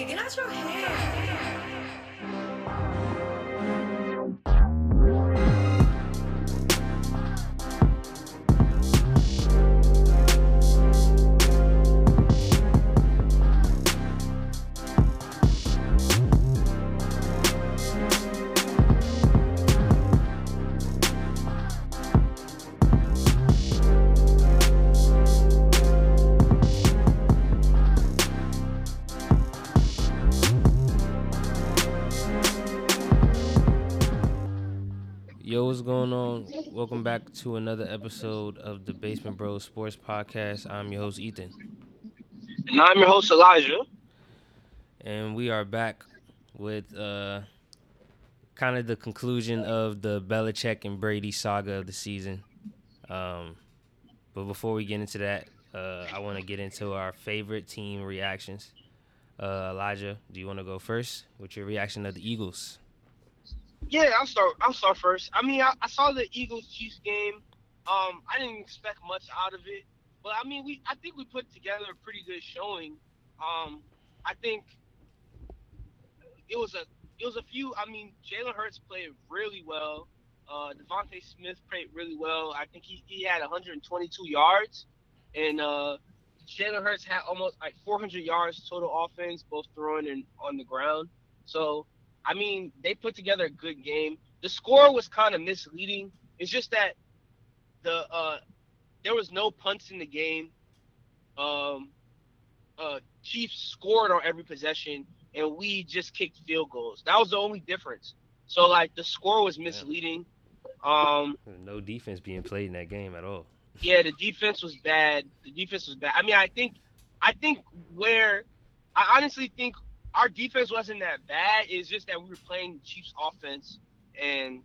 Hey, get out your hair. What's going on? Welcome back to another episode of the Basement Bros Sports Podcast. I'm your host Ethan, And I'm your host Elijah. and we are back with uh, kind of the conclusion of the Belichick and Brady saga of the season. Um, but before we get into that, uh, I want to get into our favorite team reactions. Uh, Elijah, do you want to go first with your reaction of the Eagles? Yeah, I'll start. I'll start first. I mean, I, I saw the Eagles Chiefs game. Um, I didn't expect much out of it, but I mean, we I think we put together a pretty good showing. Um, I think it was a it was a few. I mean, Jalen Hurts played really well. Uh, DeVonta Smith played really well. I think he, he had 122 yards, and uh, Jalen Hurts had almost like 400 yards total offense, both throwing and on the ground. So I mean, they put together a good game. The score was kind of misleading. It's just that the uh, there was no punts in the game. Um, uh, Chiefs scored on every possession, and we just kicked field goals. That was the only difference. So like the score was misleading. Um, No defense being played in that game at all. yeah, the defense was bad. The defense was bad. I mean, I think, I think where, I honestly think our defense wasn't that bad. It's just that we were playing Chiefs offense and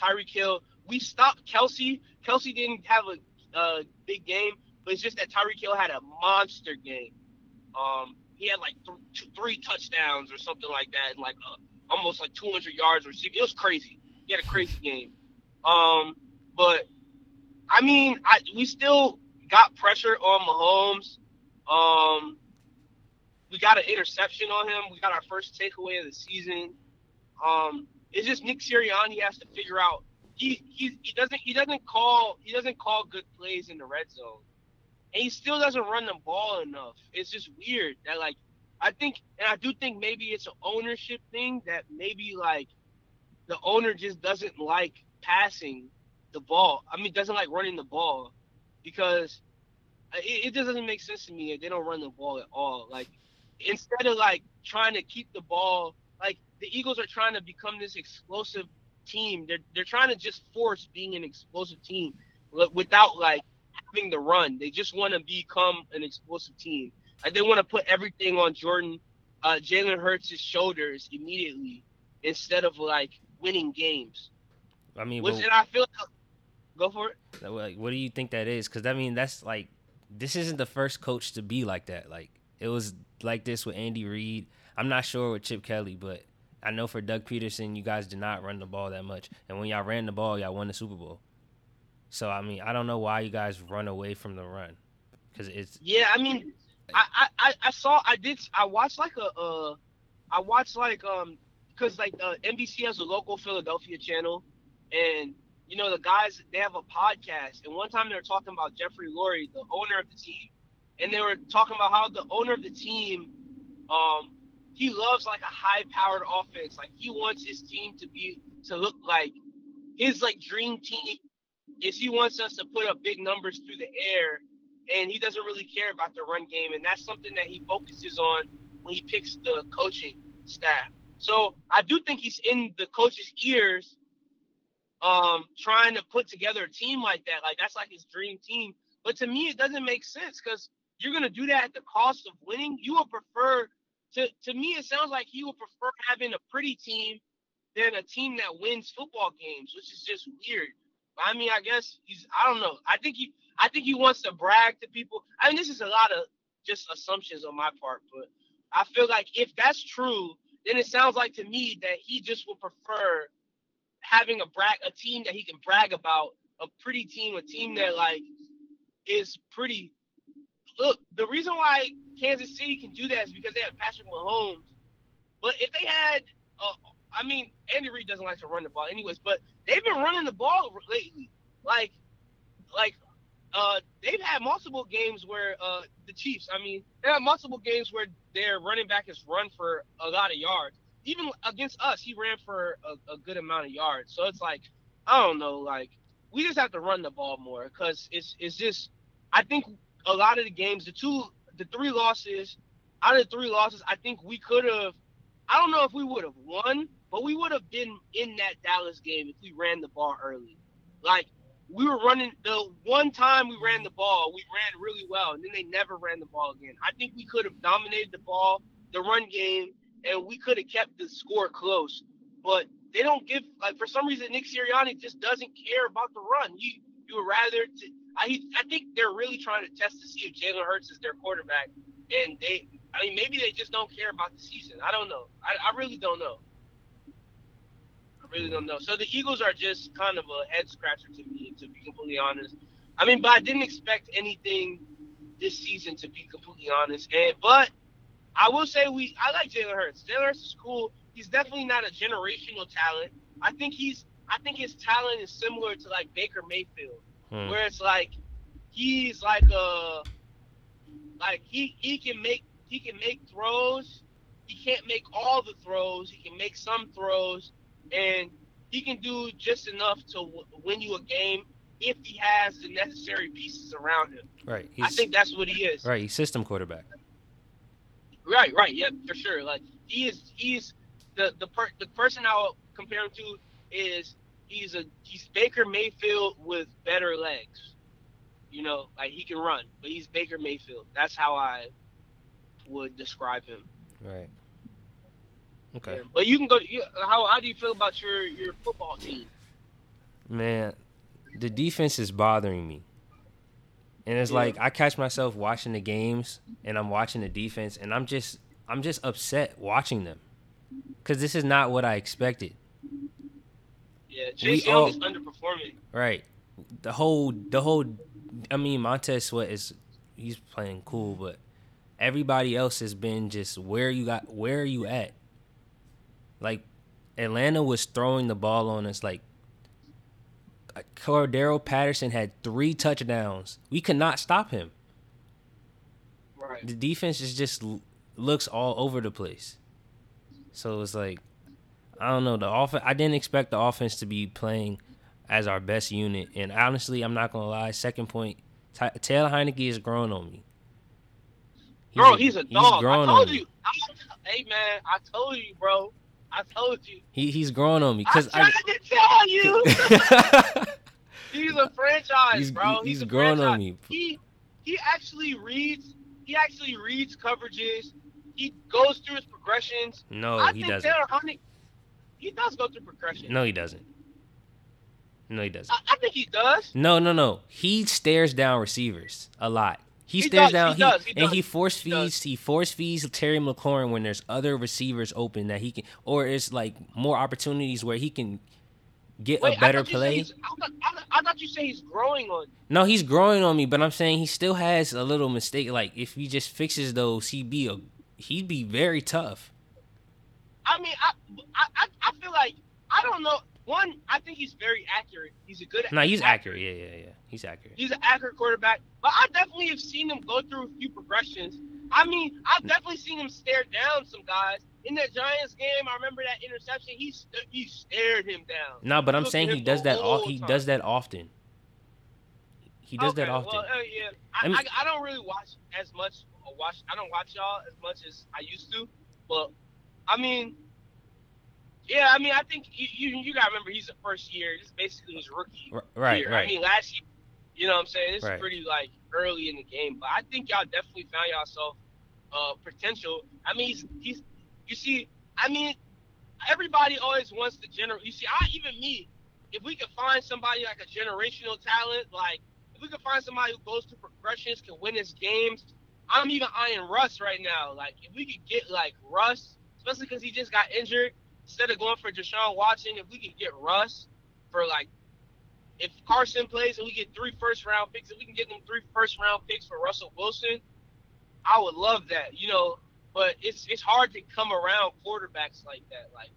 Tyreek Hill. We stopped Kelce. Kelce didn't have a, a big game, but it's just that Tyreek Hill had a monster game. Um, he had like th- two, three touchdowns or something like that, and like uh, almost like 200 yards receiving. It was crazy. He had a crazy game. Um, but I mean, I we still got pressure on Mahomes. Um, we got an interception on him. We got our first takeaway of the season. Um, it's just Nick Sirianni has to figure out. He, he he doesn't he doesn't call he doesn't call good plays in the red zone, and he still doesn't run the ball enough. It's just weird that like I think and I do think maybe it's an ownership thing that maybe like the owner just doesn't like passing the ball. I mean, doesn't like running the ball because it, it just doesn't make sense to me that they don't run the ball at all. Like instead of like trying to keep the ball, like the Eagles are trying to become this explosive team. They're they're trying to just force being an explosive team without like having the run. They just want to become an explosive team. Like they want to put everything on Jordan, uh, Jalen Hurts' shoulders immediately instead of like winning games. I mean, Which but- and I feel go for it. Like, what do you think that is? Because I mean, that's like, this isn't the first coach to be like that. Like, it was like this with Andy Reid. I'm not sure with Chip Kelly, but I know for Doug Pederson, you guys did not run the ball that much, and when y'all ran the ball, y'all won the Super Bowl. So I mean, I don't know why you guys run away from the run, because it's Yeah, I mean, I, I, I- saw, I did, I watched like a, uh, I watched like, um, cause like uh, NBC has a local Philadelphia channel, and you know the guys they have a podcast, and one time they were talking about Jeffrey Lurie, the owner of the team, and they were talking about how the owner of the team, um, he loves like a high-powered offense, like he wants his team to be to look like his like dream team is he wants us to put up big numbers through the air and he doesn't really care about the run game, and that's something that he focuses on when he picks the coaching staff. So I do think he's in the coach's ears, um, trying to put together a team like that. Like that's like his dream team. But to me, it doesn't make sense because you're gonna do that at the cost of winning. You would prefer to to me. It sounds like he would prefer having a pretty team than a team that wins football games, which is just weird. I mean, I guess he's. I don't know. I think he. I think he wants to brag to people. I mean, this is a lot of just assumptions on my part, but I feel like if that's true, then it sounds like to me that he just would prefer having a brag, a team that he can brag about, a pretty team, a team that like is pretty. Look, the reason why Kansas City can do that is because they have Patrick Mahomes. But if they had, uh, I mean, Andy Reid doesn't like to run the ball, anyways. But they've been running the ball lately. Like, like, uh, they've had multiple games where uh, the Chiefs. I mean, they have multiple games where their running back has run for a lot of yards. Even against us, he ran for a, a good amount of yards. So it's like, I don't know, like we just have to run the ball more because it's it's just. I think a lot of the games, the two, the three losses, out of the three losses, I think we could have. I don't know if we would have won, but we would have been in that Dallas game if we ran the ball early. Like we were running the one time we ran the ball, we ran really well, and then they never ran the ball again. I think we could have dominated the ball, the run game, and we could have kept the score close. But they don't give like for some reason Nick Sirianni just doesn't care about the run. You you would rather I I think they're really trying to test to see if Jalen Hurts is their quarterback, and they I mean maybe they just don't care about the season. I don't know. I, I really don't know. I really don't know. So the Eagles are just kind of a head scratcher to me, to be completely honest. I mean, but I didn't expect anything this season, to be completely honest. And but I will say we I like Jalen Hurts. Jalen Hurts is cool. He's definitely not a generational talent. I think he's I think his talent is similar to like Baker Mayfield, Hmm. where it's like he's like a like he he can make he can make throws. He can't make all the throws. He can make some throws, and he can do just enough to w- win you a game if he has the necessary pieces around him. Right. I think that's what he is. right. He's system quarterback. Right, right, yeah, for sure. Like he is, he's the the per, the person I'll compare him to is he's a he's Baker Mayfield with better legs. You know, like he can run, but he's Baker Mayfield. That's how I would describe him. Right. Okay. Yeah. But you can go. You, how how do you feel about your your football team? Man, the defense is bothering me. And it's Yeah. like I catch myself watching the games and I'm watching the defense and I'm just I'm just upset watching them. Cuz this is not what I expected. Yeah, Chase Young all- is underperforming. Right. The whole the whole I mean Montez Sweat is he's playing cool, but everybody else has been just where you got where are you at? Like Atlanta was throwing the ball on us like uh, Cordero Patterson had three touchdowns. We could not stop him. Right. The defense is just looks all over the place. So it's like I don't know the offense. I didn't expect the offense to be playing as our best unit. And honestly, I'm not gonna lie. Second point, Ty Taylor Heinicke is growing on me. Bro, he's a dog. I told you. I, hey man, I told you, bro. I told you. He he's growing on me because I tried to tell you. He's a franchise, He's- bro. he's a growing on me. He he actually reads. He actually reads coverages. He goes through his progressions. no, I he think doesn't. Taylor Honey, he does go through progression. No, he doesn't. No, he doesn't. I, I think he does. No, no, no. He stares down receivers a lot. He, He stares does, down. he does, he and does, he force feeds. He force feeds Terry McLaurin when there's other receivers open that he can, or it's like more opportunities where he can get Wait, a better I thought you said play. I thought, I, I thought you say he's growing on. No, he's growing on me, but I'm saying he still has a little mistake. Like if he just fixes those, he'd be a, he'd be very tough. I mean, I, I I feel like I don't know. One, I think he's very accurate. He's a good. No, he's accurate. Yeah, yeah, yeah. He's accurate. He's an accurate quarterback, but I definitely have seen him go through a few progressions. I mean, I've definitely seen him stare down some guys in that Giants game. I remember that interception. He st- he stared him down. No, but I'm saying he does that. All, he time. does that often. He does that often. Well, uh, yeah, I, I mean- I, I don't really watch as much. Watch I don't watch y'all as much as I used to, but I mean, yeah, I mean, I think you you, you gotta remember he's a first year. This is basically his rookie right, year. right. I mean, last year, you know what I'm saying? It's Right. pretty like early in the game, but I think y'all definitely found yourself uh potential. I mean, he's, he's you see, I mean, everybody always wants the general. You see, I even me, if we could find somebody like a generational talent, like if we could find somebody who goes through progressions, can win his games. I'm even eyeing Russ right now. Like if we could get like Russ, especially because he just got injured, instead of going for Deshaun Watson, if we could get Russ for like if Carson plays and we get three first round picks, if we can get them three first round picks for Russell Wilson, I would love that, you know. But it's it's hard to come around quarterbacks like that. Like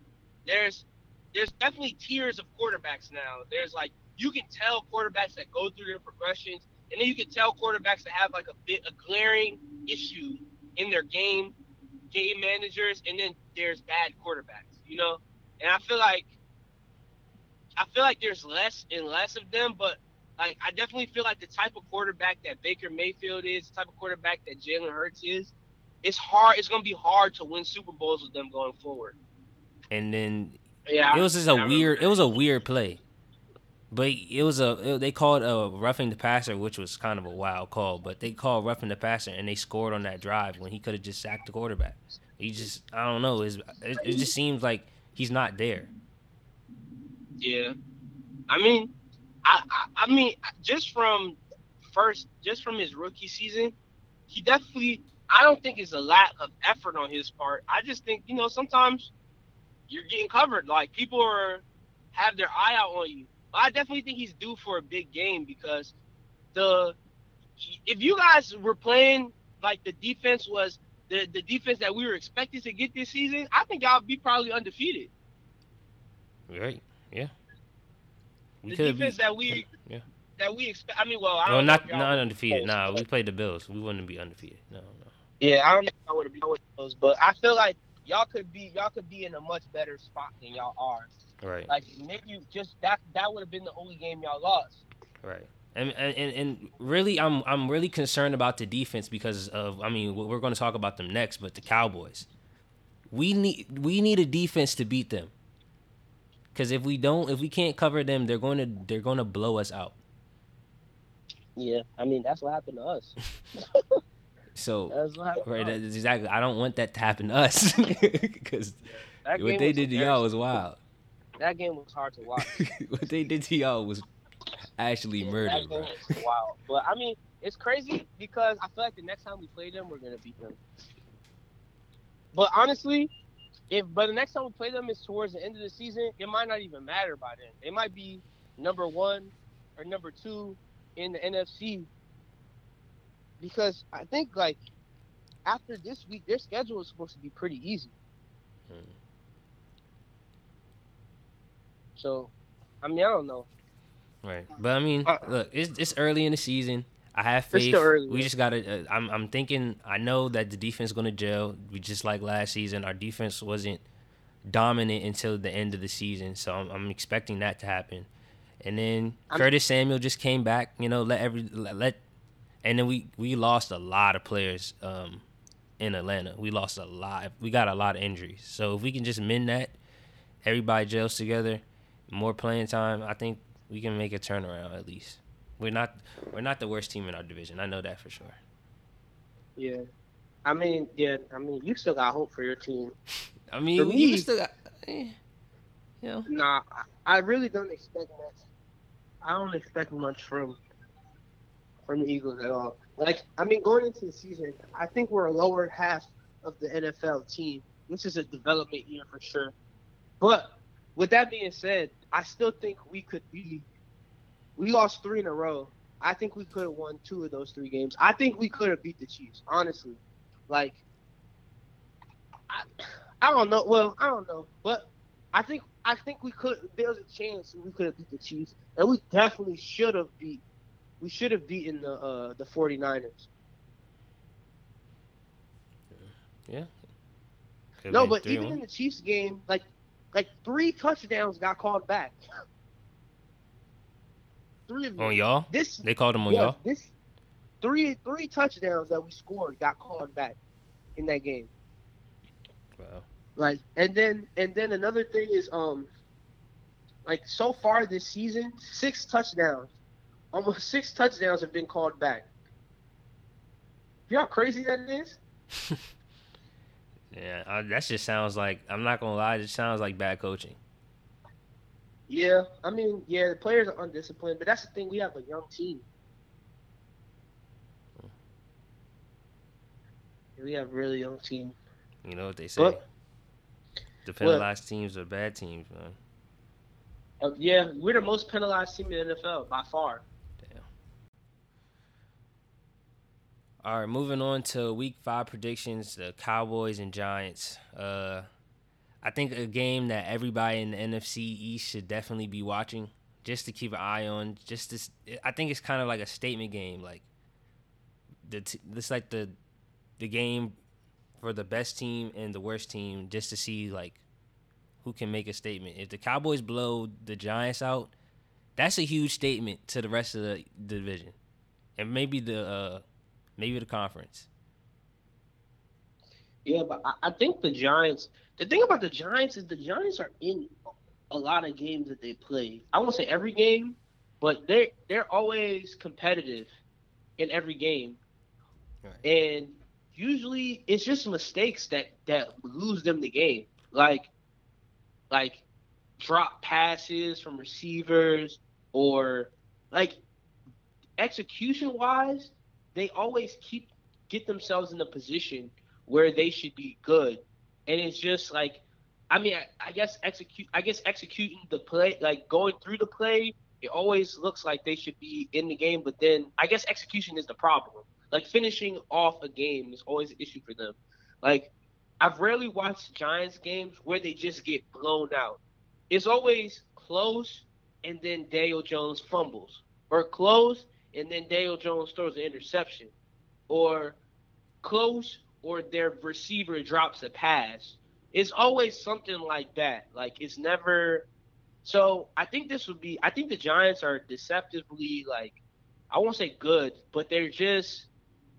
there's there's definitely tiers of quarterbacks now. There's like you can tell quarterbacks that go through their progressions, and then you can tell quarterbacks that have like a bit a glaring issue in their game, game managers, and then there's bad quarterbacks, you know. And I feel like I feel like there's less and less of them, but like I definitely feel like the type of quarterback that Baker Mayfield is, the type of quarterback that Jalen Hurts is, it's hard. It's gonna be hard to win Super Bowls with them going forward. And then Yeah, it was just a weird. It was a weird play, but it was a. it- they called a roughing the passer, which was kind of a wild call. But they called roughing the passer, and they scored on that drive when he could have just sacked the quarterback. He just, I don't know. It, it just seems like he's not there. Yeah, I mean, I, I I mean, just from first, just from his rookie season, he definitely. I don't think it's a lack of effort on his part. I just think you know sometimes you're getting covered. Like people are have their eye out on you. I definitely think he's due for a big game because the if you guys were playing like the defense was the the defense that we were expected to get this season, I think y'all be probably undefeated. Right? Yeah. We the could be. defense that we Yeah. that we expect. I mean, well, I No, don't not not undefeated. close, Nah, we played the Bills. We wouldn't be undefeated. No, no. Yeah, I don't know if I would have been with those, but I feel like y'all could be y'all could be in a much better spot than y'all are. Right. Like maybe you just that that would have been the only game y'all lost. Right. And, and and really, I'm I'm really concerned about the defense because of I mean we're going to talk about them next, but the Cowboys, we need we need a defense to beat them. Because if we don't, if we can't cover them, they're going to they're going to blow us out. Yeah, I mean that's what happened to us. So That's what happened. right, to us. that's exactly. I don't want that to happen to us because what they did to y'all was wild. That game was hard to watch. what they did to y'all was actually Yeah, murder, bro. wild. But I mean, it's crazy because I feel like the next time we play them, we're gonna beat them. But honestly, if but the next time we play them is towards the end of the season, it might not even matter by then. They might be number one or number two in the NFC. Because I think like after this week, their schedule is supposed to be pretty easy. Hmm. So, I mean, I don't know. Right. But I mean, Uh, look, it's it's early in the season. I have It's faith. still early, we just gotta. Uh, I'm I'm thinking. I know that the defense gonna gel. We just like last season. Our defense wasn't dominant until the end of the season, so I'm, I'm expecting that to happen. And then I'm- Curtis Samuel just came back. You know, let every let, let and then we we lost a lot of players um in Atlanta. We lost a lot. We got a lot of injuries. So if we can just mend that, everybody gels together, more playing time. I think we can make a turnaround at least. We're not we're not the worst team in our division. I know that for sure. Yeah. I mean, yeah, I mean, you still got hope for your team. I mean, For we me- still got, eh, you know. Nah, I I really don't expect much. I don't expect much from from the Eagles at all. Like, I mean, going into the season, I think we're a lower half of the NFL team. This is a development year for sure. But with that being said, I still think we could be. We lost three in a row. I think we could have won two of those three games. I think we could have beat the Chiefs, honestly. Like, I, I don't know. Well, I don't know, but I think I think we could. There was a chance we could have beat the Chiefs, and we definitely should have beat. We should have beaten the uh, the 49ers. Could've No, but 3-1. even in the Chiefs game, like like three touchdowns got called back. Three of them. on y'all, This they called them on y'all. this three three touchdowns that we scored got called back in that game. Wow. Like and then and then another thing is um like so far this season, six touchdowns. Almost six touchdowns have been called back. You know how crazy that is? Yeah, I, that just sounds like I'm not gonna lie. It sounds like bad coaching. Yeah. I mean, yeah, the players are undisciplined, but that's the thing, we have a young team. We have a really young team. You know what they say? Well- the penalized teams are bad teams, man. Uh, yeah, we're the most penalized team in the NFL by far. All right, moving on to week five predictions, the Cowboys and Giants. Uh, I think a game that everybody in the NFC East should definitely be watching, just to keep an eye on. Just this, I think it's kind of like a statement game, like the t- this like the the game for the best team and the worst team, just to see like who can make a statement. If the Cowboys blow the Giants out, that's a huge statement to the rest of the division, and maybe the uh, maybe the conference. Yeah, but I, think the Giants. The thing about the Giants is the Giants are in a lot of games that they play. I won't say every game, but they're they're always competitive in every game, Right. and usually it's just mistakes that that lose them the game. Like like drop passes from receivers or like execution wise, they always keep get themselves in a position where they should be good. And it's just like I mean, I, I guess execute I guess executing the play like going through the play, it always looks like they should be in the game, but then I guess execution is the problem. Like finishing off a game is always an issue for them. Like I've rarely watched Giants games where they just get blown out. It's always close and then Dale Jones fumbles, or close and then Dale Jones throws an interception, or close or their receiver drops a pass. It's always something like that. Like it's never. So I think this would be. I think the Giants are deceptively like, I won't say good, but they're just.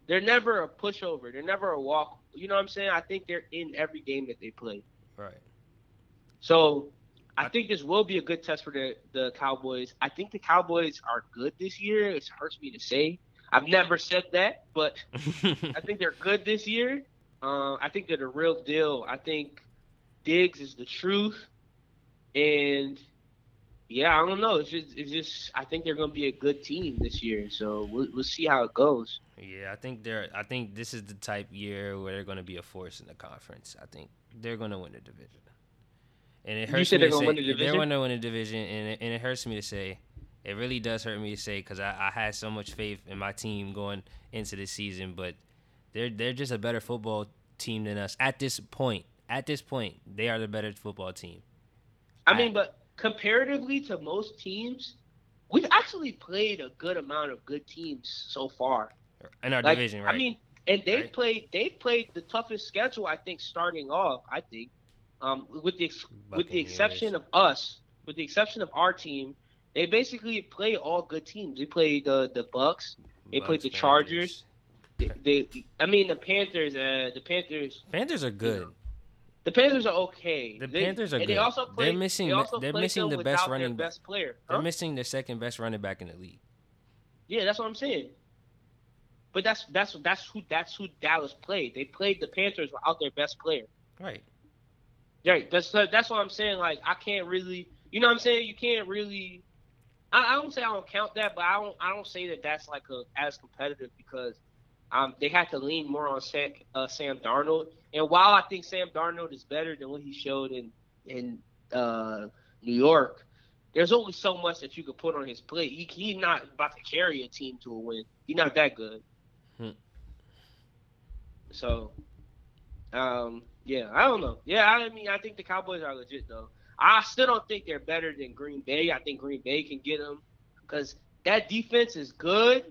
They're never a pushover. They're never a walk. You know what I'm saying? I think they're in every game that they play. Right. So I think this will be a good test for the, the Cowboys. I think the Cowboys are good this year. It hurts me to say. I've never said that, but I think they're good this year. Uh, I think they're the real deal. I think Diggs is the truth, and yeah, I don't know. It's just, it's just. I think they're going to be a good team this year. So we'll, we'll see how it goes. Yeah, I think they're. I think this is the type year where they're going to be a force in the conference. I think they're going to win the division, and it You hurts said me they're to win the they're going to win the division, and it, and it hurts me to say. It really does hurt me to say because I, I had so much faith in my team going into this season, but they're they're just a better football team than us at this point. At this point, they are the better football team. I mean, but comparatively to most teams, we've actually played a good amount of good teams so far. in our Like, division, right? I mean, and they've Right. played they've played the toughest schedule I think starting off. I think, um, with the ex- with the exception of us, with the exception of our team, they basically play all good teams. They play the the Bucs. they played Bucs, the Chargers. They, they I mean the Panthers. Uh, the Panthers. Panthers are good. The Panthers are okay. The They- Panthers are and They good. also They're missing- They also they're played missing the best running back. best player. They're missing the second best running back in the league. Yeah, that's what I'm saying. But that's that's that's who that's who Dallas played. They played the Panthers without their best player. Right. Right. That's that's what I'm saying. Like I can't really, you know what I'm saying? You can't really. I, I don't say I don't count that, but I don't I don't say that that's like a as competitive because um they had to lean more on Sam uh, Sam Darnold. And while I think Sam Darnold is better than what he showed in in uh, New York, there's only so much that you could put on his plate. He, he's not about to carry a team to a win. He's not that good. Hmm. So, um, yeah, I don't know. Yeah, I mean, I think the Cowboys are legit though. I still don't think they're better than Green Bay. I think Green Bay can get them because that defense is good,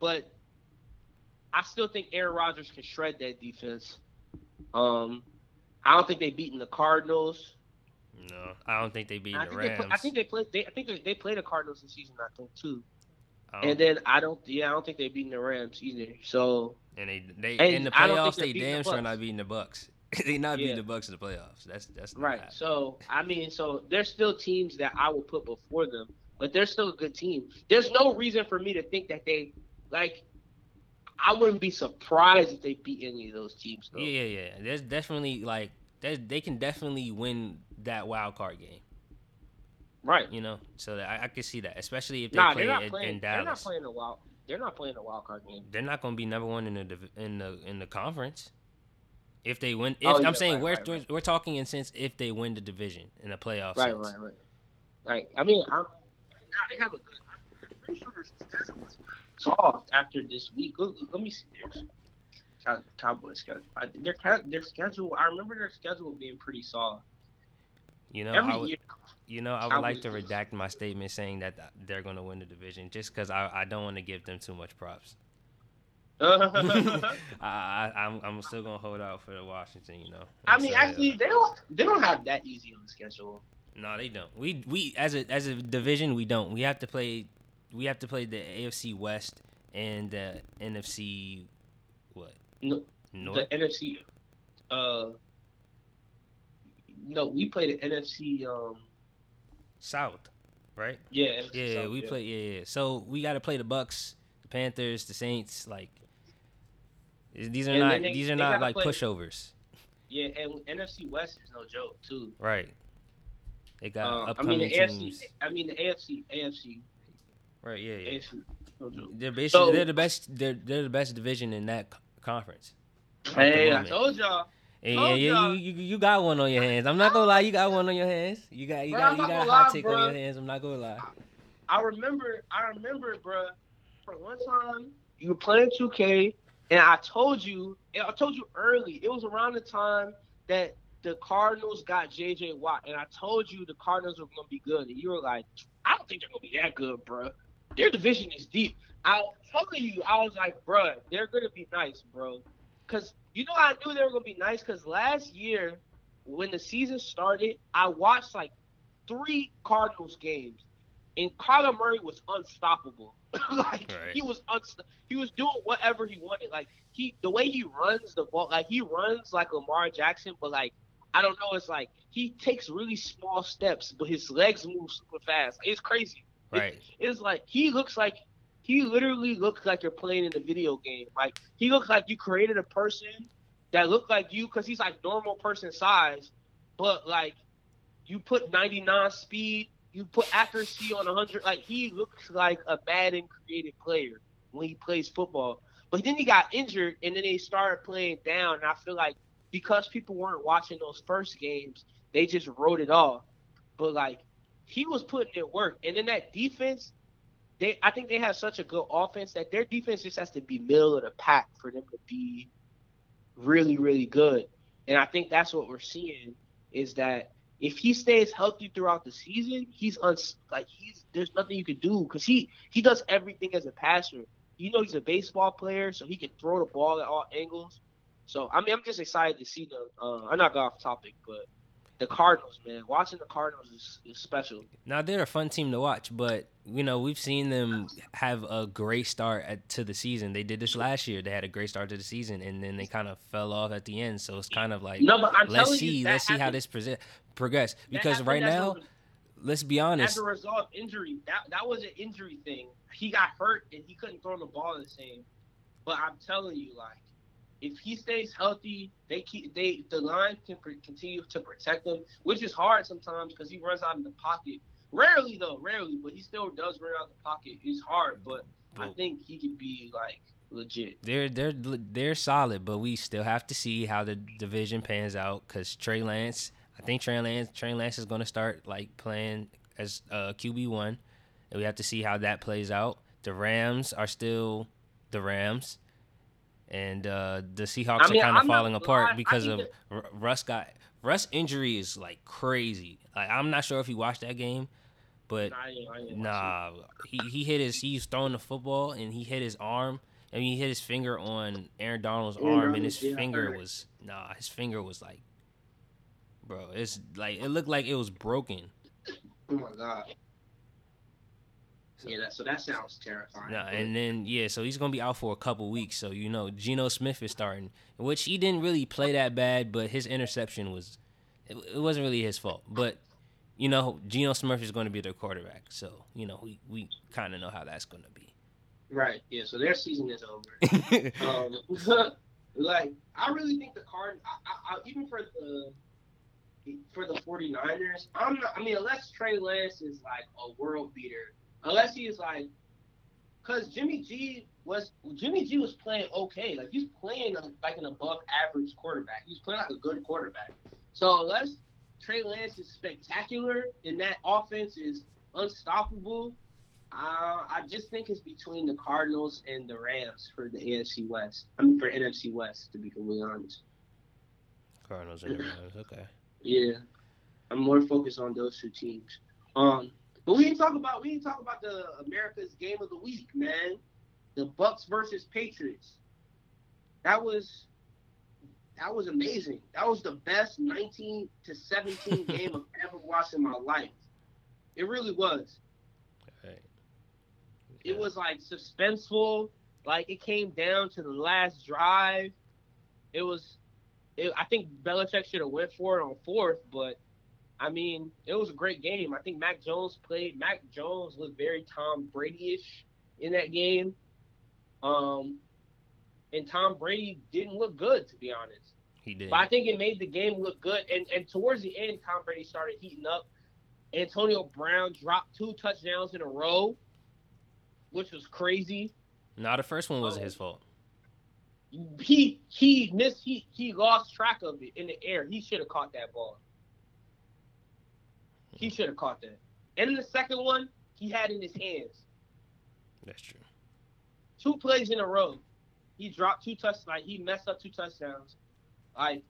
but I still think Aaron Rodgers can shred that defense. Um, I don't think they've beaten the Cardinals. No, I don't think they beat the they, Rams. play, I think they played. They, I think they, they played the Cardinals this season. I think too. I don't- And then I don't. Yeah, I don't think they've beaten the Rams either. So and they they and in the I don't think playoffs they're the damn sure not beating the Bucs. they not Yeah. beating the Bucs in the playoffs. That's that's right. happening. So I mean, so there's still teams that I will put before them, but they're still a good team. There's no reason for me to think that they like. I wouldn't be surprised if they beat any of those teams. Though. Yeah, yeah, yeah. There's definitely like there's, they can definitely win that wild card game. Right. You know, so that I, I can see that, especially if they Nah, play they're not in, playing. in They're not playing a wild. They're not playing a wild card game. They're not going to be number one in the in the in the conference. If they win, if Oh, yeah, I'm saying right, we're right, right. we're talking in sense if they win the division in the playoffs. Right, right, right. Right. I mean, I'm, they have a good. pretty sure their schedule was soft after this week. Let, let me see theirs. Cow- Cowboys schedule. I, their their schedule. I remember their schedule being pretty soft. You know, Every I would, year. you know, I would like to redact my statement saying that they're going to win the division just because I, I don't want to give them too much props. I, I I'm I'm still gonna hold out for the Washington. You know. I mean, yeah. actually, they don't. They don't have that easy on the schedule. No, they don't. We we as a as a division we don't. We have to play we have to play the AFC West and the NFC what? No, North. The NFC. Uh, no, we play the NFC. Um, South, right? yeah, NFC Yeah, South, we play yeah, yeah. So we got to play the Bucs, Panthers, the Saints like these are And not they- these are not like play- pushovers. Yeah, and NFC West is no joke too. Right. They got Um, I mean the AFC. teams. I mean the AFC. AFC. Right, yeah, yeah. AFC. No joke. They're basically So- they're the best they're they're the best division in that conference. Hey, I told y'all. Hey, Told yeah, yeah, y'all. you, you, you got one on your hands. I'm not gonna lie, you got one on your hands. You got you Bro, got you got a hot lie, take bro. on your hands. I'm not gonna lie. I remember. I remember, it, bruh. For one time, you were playing 2K, and I told you. I told you early. It was around the time that the Cardinals got JJ Watt, and I told you the Cardinals were gonna be good, and you were like, I don't think they're gonna be that good, bruh. Their division is deep. I telling you, I was like, bruh, they're gonna be nice, bro. Cause you know I knew they were gonna be nice. Cause last year, when the season started, I watched like three Cardinals games, and Kyler Murray was unstoppable. like Right. he was unst- he was doing whatever he wanted. Like he the way he runs the ball, like he runs like Lamar Jackson, but like I don't know, it's like he takes really small steps, but his legs move super fast. It's crazy. It- Right. it's like he looks like he literally looks like you're playing in a video game. Like he looks like you created a person that looked like you because he's like normal person size, but like you put 99 speed, you put accuracy on 100. Like he looks like a Madden created player when he plays football. But then he got injured, and then they started playing down. And I feel like because people weren't watching those first games, they just wrote it off. But like he was putting in work, and then that defense, they I think they have such a good offense that their defense just has to be middle of the pack for them to be really really good. And I think that's what we're seeing is that if he stays healthy throughout the season, he's uns like he's there's nothing you can do because he he does everything as a passer. You know he's a baseball player, so he can throw the ball at all angles. So I mean, I'm just excited to see the. Uh, I'm not off topic, but the Cardinals, man, watching the Cardinals is, is special. Now they're a fun team to watch, but you know we've seen them have a great start at, to the season. They did this last year. They had a great start to the season, and then they kind of fell off at the end. So it's kind of like No, but I'm let's see, you, let's see how this present progress. Because right a now, let's be honest. as a result of injury, that that was an injury thing. He got hurt and he couldn't throw the ball the same. But I'm telling you, like, if he stays healthy, they keep they the line can pr- continue to protect him, which is hard sometimes because he runs out of the pocket. Rarely though, rarely, but he still does run out of the pocket. It's hard, but I think he could be like legit. They're they're they're solid, but we still have to see how the division pans out. Because Trey Lance, I think Trey Lance Trey Lance is going to start like playing as uh, QB one, and we have to see how that plays out. The Rams are still the Rams, and uh, the Seahawks I mean, are kind of falling apart because of R- Russ got Russ injury is like crazy. Like I'm not sure if you watched that game, but Nah, I ain't- I watching. Nah, he he hit his he's throwing the football and he hit his arm. I mean, he hit his finger on Aaron Donald's Aaron arm, and his finger heard. was nah. His finger was like, bro, it's like it looked like it was broken. Oh my god. So, Yeah, that, so that sounds terrifying. nah, and then yeah, so he's gonna be out for a couple weeks. So you know, Geno Smith is starting, which he didn't really play that bad, but his interception was, it, it wasn't really his fault. But you know, Geno Smith is going to be their quarterback, so you know we we kind of know how that's going to be. right, yeah. So their season is over. um, like I really think the card, I, I, I, even for the for the 49ers, I'm not. I mean, unless Trey Lance is like a world beater, unless he is like, because Jimmy G was Jimmy G was playing okay. Like he's playing like an above average quarterback. He's playing like a good quarterback. So unless Trey Lance is spectacular and that offense is unstoppable, Uh, I just think it's between the Cardinals and the Rams for the AFC West. I mean, for NFC West, to be completely honest. Cardinals and Rams. Okay. Yeah, I'm more focused on those two teams. Um, but we didn't talk about we didn't talk about the America's game of the week, man. The Bucs versus Patriots. That was that was amazing. That was the best 19 to 17 game I've ever watched in my life. It really was. Right. It was like suspenseful. Like it came down to the last drive. It was. It, I think Belichick should have went for it on fourth, but I mean, it was a great game. I think Mac Jones played. Mac Jones looked very Tom Brady-ish in that game. Um, and Tom Brady didn't look good, to be honest. He did. But I think it made the game look good. And and towards the end, Tom Brady started heating up. Antonio Brown dropped two touchdowns in a row, which was crazy. No, the first one wasn't his fault. He he missed he he lost track of it in the air. He should have caught that ball. He should have caught that. And in the second one, he had in his hands. That's true. Two plays in a row. He dropped two touchdowns. Like he messed up two touchdowns. Like,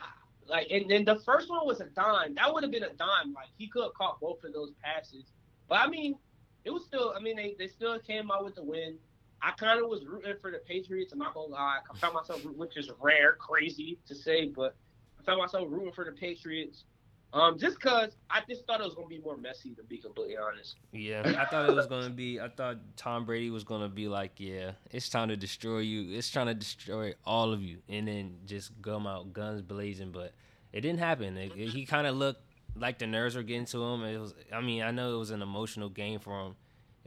ah, like, and then the first one was a dime. That would have been a dime. Like he could have caught both of those passes. But I mean, it was still. I mean, they, they still came out with the win. I kind of was rooting for the Patriots. I'm not gonna lie. I found myself, which is rare, crazy to say, but I found myself rooting for the Patriots. Um, just cause I just thought it was gonna be more messy, to be completely honest. Yeah, I thought it was gonna be. I thought Tom Brady was gonna be like, yeah, it's time to destroy you. It's trying to destroy all of you, and then just come out guns blazing. But it didn't happen. It, it- he kind of looked like the nerves were getting to him. It was. I mean, I know it was an emotional game for him.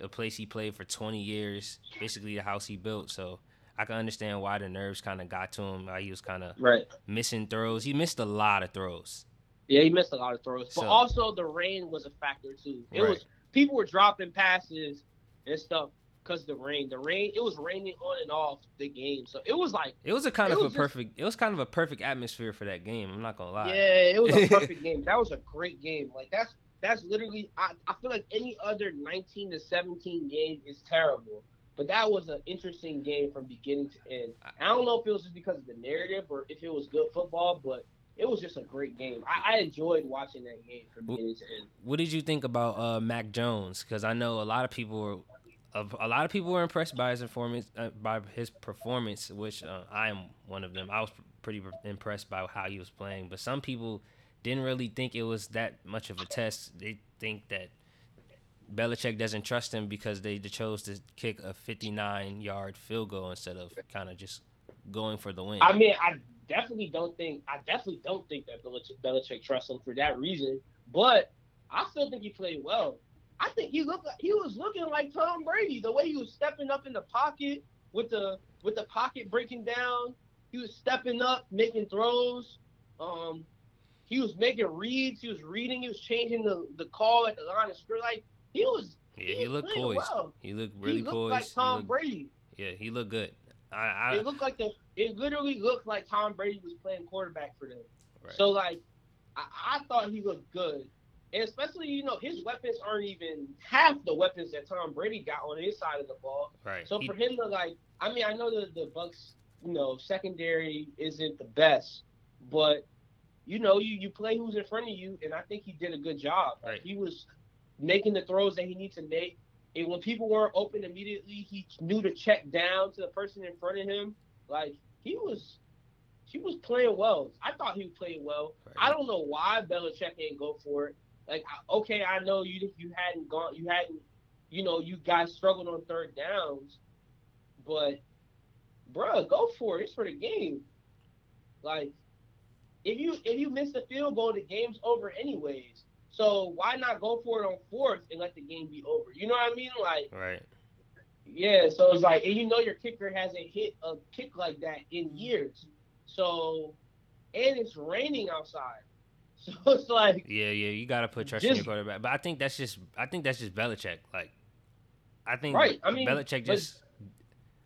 A place he played for 20 years, basically the house he built. So I can understand why the nerves kind of got to him. He was kind of Right. missing throws. He missed a lot of throws. Yeah, he missed a lot of throws, but So- also the rain was a factor too. It Right. was people were dropping passes and stuff because the rain. The rain. It was raining on and off the game, so it was like, It was a kind of a just- perfect. It was kind of a perfect atmosphere for that game. I'm not gonna lie. yeah, it was a perfect game. That was a great game. Like that's that's literally. I, I feel like any other 19 to 17 game is terrible, but that was an interesting game from beginning to end. I don't know if it was just because of the narrative or if it was good football, but. It was just a great game. I, I enjoyed watching that game from beginning to end. What did you think about uh, Mac Jones? Because I know a lot of people were, a, a lot of people were impressed by his performance, uh, by his performance, which uh, I am one of them. I was pretty impressed by how he was playing, but some people didn't really think it was that much of a test. They think that Belichick doesn't trust him because they chose to kick a 59 yard field goal instead of kind of just going for the win. I mean, I definitely don't think I definitely don't think that Belichick, Belichick trusts him for that reason. But I still think he played well. I think he looked like, he was looking like Tom Brady the way he was stepping up in the pocket with the with the pocket breaking down. He was stepping up, making throws. Um, he was making reads. He was reading. He was changing the, the call at the line of scrimmage. Like he was. yeah, he was looked poised. well. He looked really he looked poised. like He Tom looked- Brady. yeah, he looked good. I, I, It looked like the. It literally looked like Tom Brady was playing quarterback for them. right. So like, I, I thought he looked good, and especially you know his weapons aren't even half the weapons that Tom Brady got on his side of the ball. right. So He- for him to like, I mean, I know that the Bucs, you know, secondary isn't the best, but you know, you you play who's in front of you, and I think he did a good job. Like, He was making the throws that he needs to make. And when people weren't open immediately, he knew to check down to the person in front of him. Like he was, he was playing well. I thought he was playing well. Right. I don't know why Belichick didn't go for it. Like, okay, I know you you hadn't gone, you hadn't, you know, you guys struggled on third downs, but, bruh, go for it. It's for the game. Like, if you if you miss the field goal, the game's over anyways. So why not go for it on fourth and let the game be over? You know what I mean? Like, right. Yeah. So it's like, and you know your kicker hasn't hit a kick like that in years. So, and it's raining outside. So it's like, Yeah, yeah, you gotta put trust in your quarterback. But I think that's just I think that's just Belichick. Like I think Right, I mean, Belichick just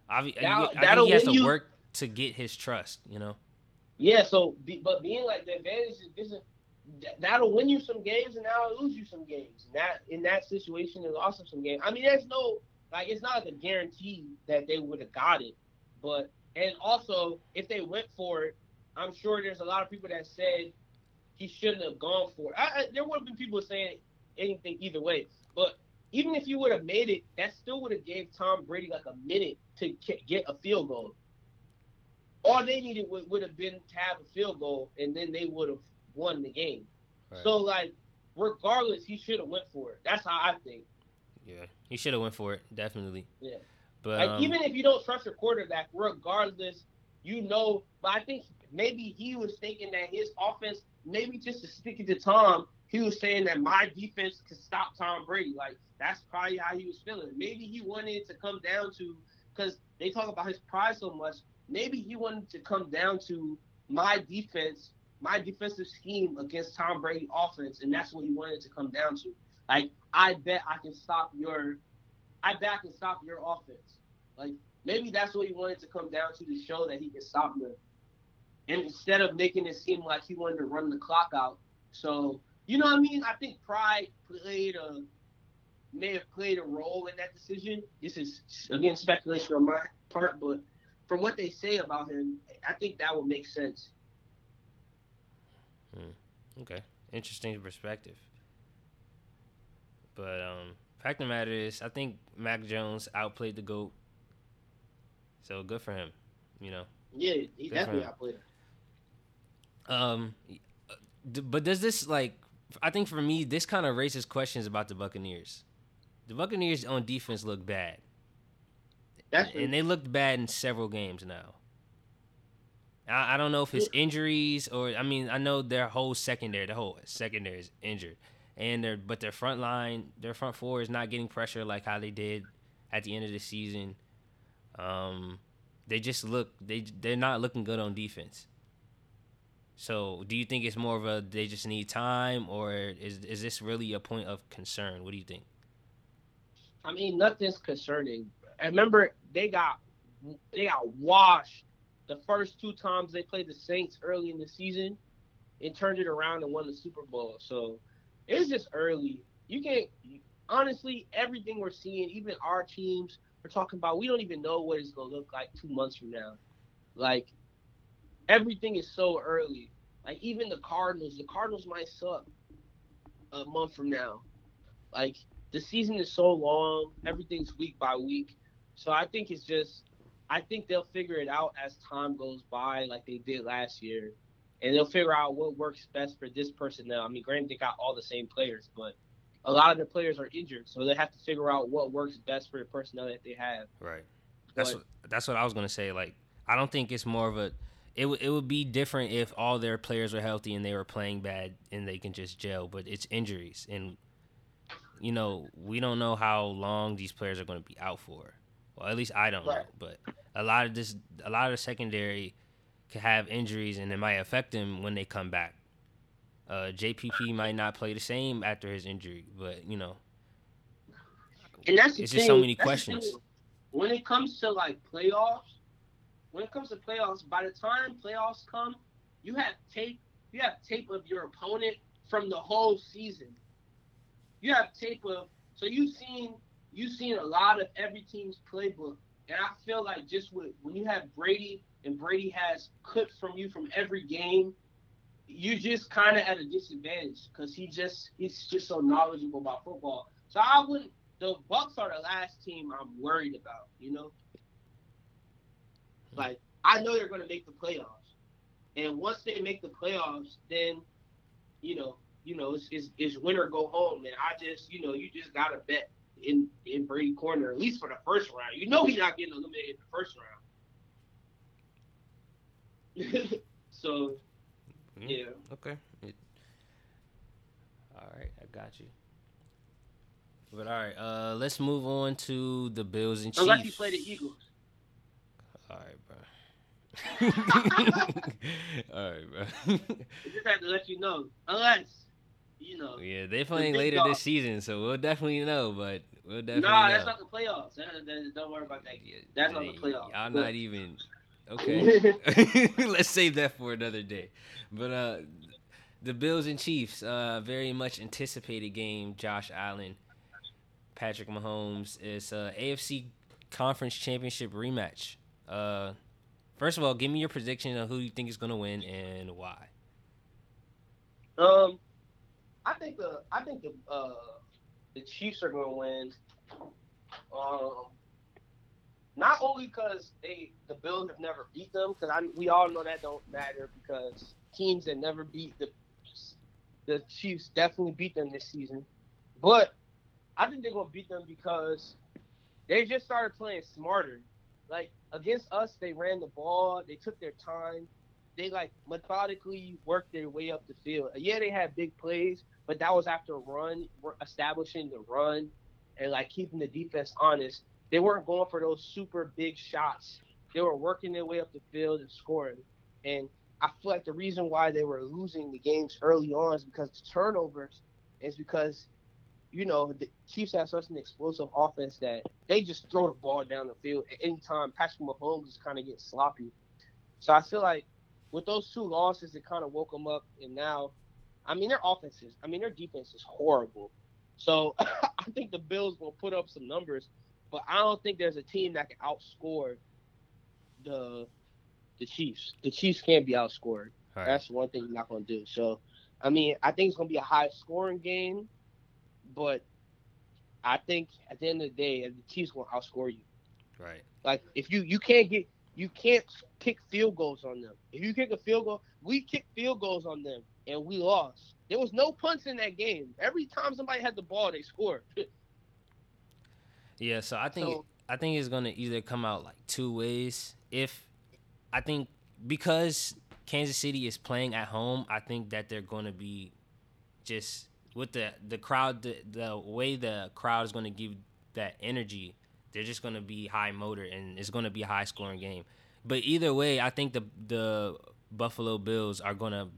that'll- I think he has to you- work to get his trust, you know? yeah. So, be, but being like the advantage is this is that'll win you some games and that'll lose you some games. And that in that situation is also some games. I mean, there's no like it's not a guarantee that they would have got it, but and also if they went for it, I'm sure there's a lot of people that said he shouldn't have gone for it. I, I, there would have been people saying anything either way, but even if you would have made it, that still would have gave Tom Brady like a minute to get a field goal. All they needed would, would have been to have a field goal, and then they would have won the game. Right. So like, regardless, he should have went for it. That's how I think. Yeah, he should have went for it definitely. Yeah. But Like um, even if you don't trust your quarterback, regardless, you know. But I think maybe he was thinking that his offense, maybe just to stick it to Tom, he was saying that my defense could stop Tom Brady. Like that's probably how he was feeling. Maybe he wanted to come down to because they talk about his pride so much. Maybe he wanted to come down to my defense, my defensive scheme against Tom Brady offense, and that's what he wanted to come down to. Like I bet I can stop your I bet I can stop your offense. Like maybe that's what he wanted to come down to to show that he can stop them. And instead of making it seem like he wanted to run the clock out, so you know what I mean. I think pride played a may have played a role in that decision. This is again speculation on my part, but from what they say about him, I think that would make sense. Hmm. Okay, interesting perspective. But um, fact of the matter is, I think Mac Jones outplayed the goat. So good for him, you know. Yeah, he Good definitely outplayed. him. Um, but does this like? I think for me, this kind of raises questions about the Buccaneers. The Buccaneers on defense look bad, That's and they looked bad in several games now. I, I don't know if it's injuries or I mean I know their whole secondary, the whole secondary is injured, and their but their front line, their front four is not getting pressure like how they did at the end of the season. Um, they just look they they're not looking good on defense. So, do you think it's more of a they just need time, or is is this really a point of concern? What do you think? I mean, nothing's concerning. I remember they got they got washed the first two times they played the Saints early in the season and turned it around and won the Super Bowl. So it's just early. You can't honestly everything we're seeing, even our teams we're talking about, we don't even know what it's gonna look like two months from now. Like everything is so early. Like even the Cardinals, the Cardinals might suck a month from now. Like the season is so long, everything's week by week. So I think it's just I think they'll figure it out as time goes by, like they did last year. And they'll figure out what works best for this personnel. I mean, granted, they got all the same players, but a lot of the players are injured, so they have to figure out what works best for the personnel that they have. Right. That's But- what that's what I was gonna say. Like, I don't think it's more of a. It would it would be different if all their players were healthy and they were playing bad and they can just gel. But it's injuries, and you know we don't know how long these players are going to be out for. Well, at least I don't know. But a lot of this, a lot of the secondary could have injuries and it might affect them when they come back. Uh, JPP might not play the same after his injury, but you know, And that's the It's thing, just so many that's questions. When it comes to like playoffs, when it comes to playoffs, by the time playoffs come, you have tape. You have tape of your opponent from the whole season. You have tape of so you've seen you've seen a lot of every team's playbook, and I feel like just with when you have Brady and Brady has clips from you from every game, you just kind of at a disadvantage because he just he's just so knowledgeable about football. So I wouldn't the Bucs are the last team I'm worried about. You know, like I know they're going to make the playoffs, and once they make the playoffs, then you know, you know, it's, it's, it's win or go home. And I just, you know, you just got to bet in in Brady corner at least for the first round. You know, he's not getting eliminated in the first round. so mm, yeah, Okay. It, all right, I got you. But all right, uh, let's move on to the Bills and Chiefs. unless you play the Eagles. All right, bro. all right, bro. I just have to let you know, unless you know. yeah, they playing big later dog. this season, so we'll definitely know. But we'll definitely Nah, know. that's not the playoffs. That- that- don't worry about that. Yeah, that's not the playoffs. But- not even okay. Let's save that for another day. But uh, the Bills and Chiefs, uh, very much anticipated game. Josh Allen, Patrick Mahomes. It's a AFC Conference Championship rematch. Uh, first of all, give me your prediction of who you think is going to win and why. Um, I think the I think the uh the Chiefs are going to win. Um, not only because they the Bills have never beat them, because I we all know that don't matter because teams that never beat the the Chiefs definitely beat them this season, but I think they're gonna beat them because they just started playing smarter. Like against us, they ran the ball, they took their time, they like methodically worked their way up the field. Yeah, they had big plays, but that was after run, establishing the run, and like keeping the defense honest. They weren't going for those super big shots. They were working their way up the field and scoring. And I feel like the reason why they were losing the games early on is because the turnovers is because, you know, the Chiefs have such an explosive offense that they just throw the ball down the field at any time. Patrick Mahomes is kind of getting sloppy. So I feel like with those two losses, it kind of woke them up. And now, I mean, their offenses, I mean, their defense is horrible. So I think the Bills will put up some numbers, but I don't think there's a team that can outscore the the Chiefs. The Chiefs can't be outscored. Right. That's one thing you're not going to do. So, I mean, I think it's going to be a high scoring game, but I think at the end of the day, the Chiefs will outscore you. Right. Like if you you can't get you can't kick field goals on them. If you kick a field goal, we kicked field goals on them and we lost. There was no punts in that game. Every time somebody had the ball, they scored. Yeah, so I think So- I think it's gonna either come out like two ways. If I think because Kansas City is playing at home, I think that they're gonna be just with the the crowd, the, the way the crowd is gonna give that energy. They're just gonna be high motor and it's gonna be a high scoring game. But either way, I think the the Buffalo Bills are gonna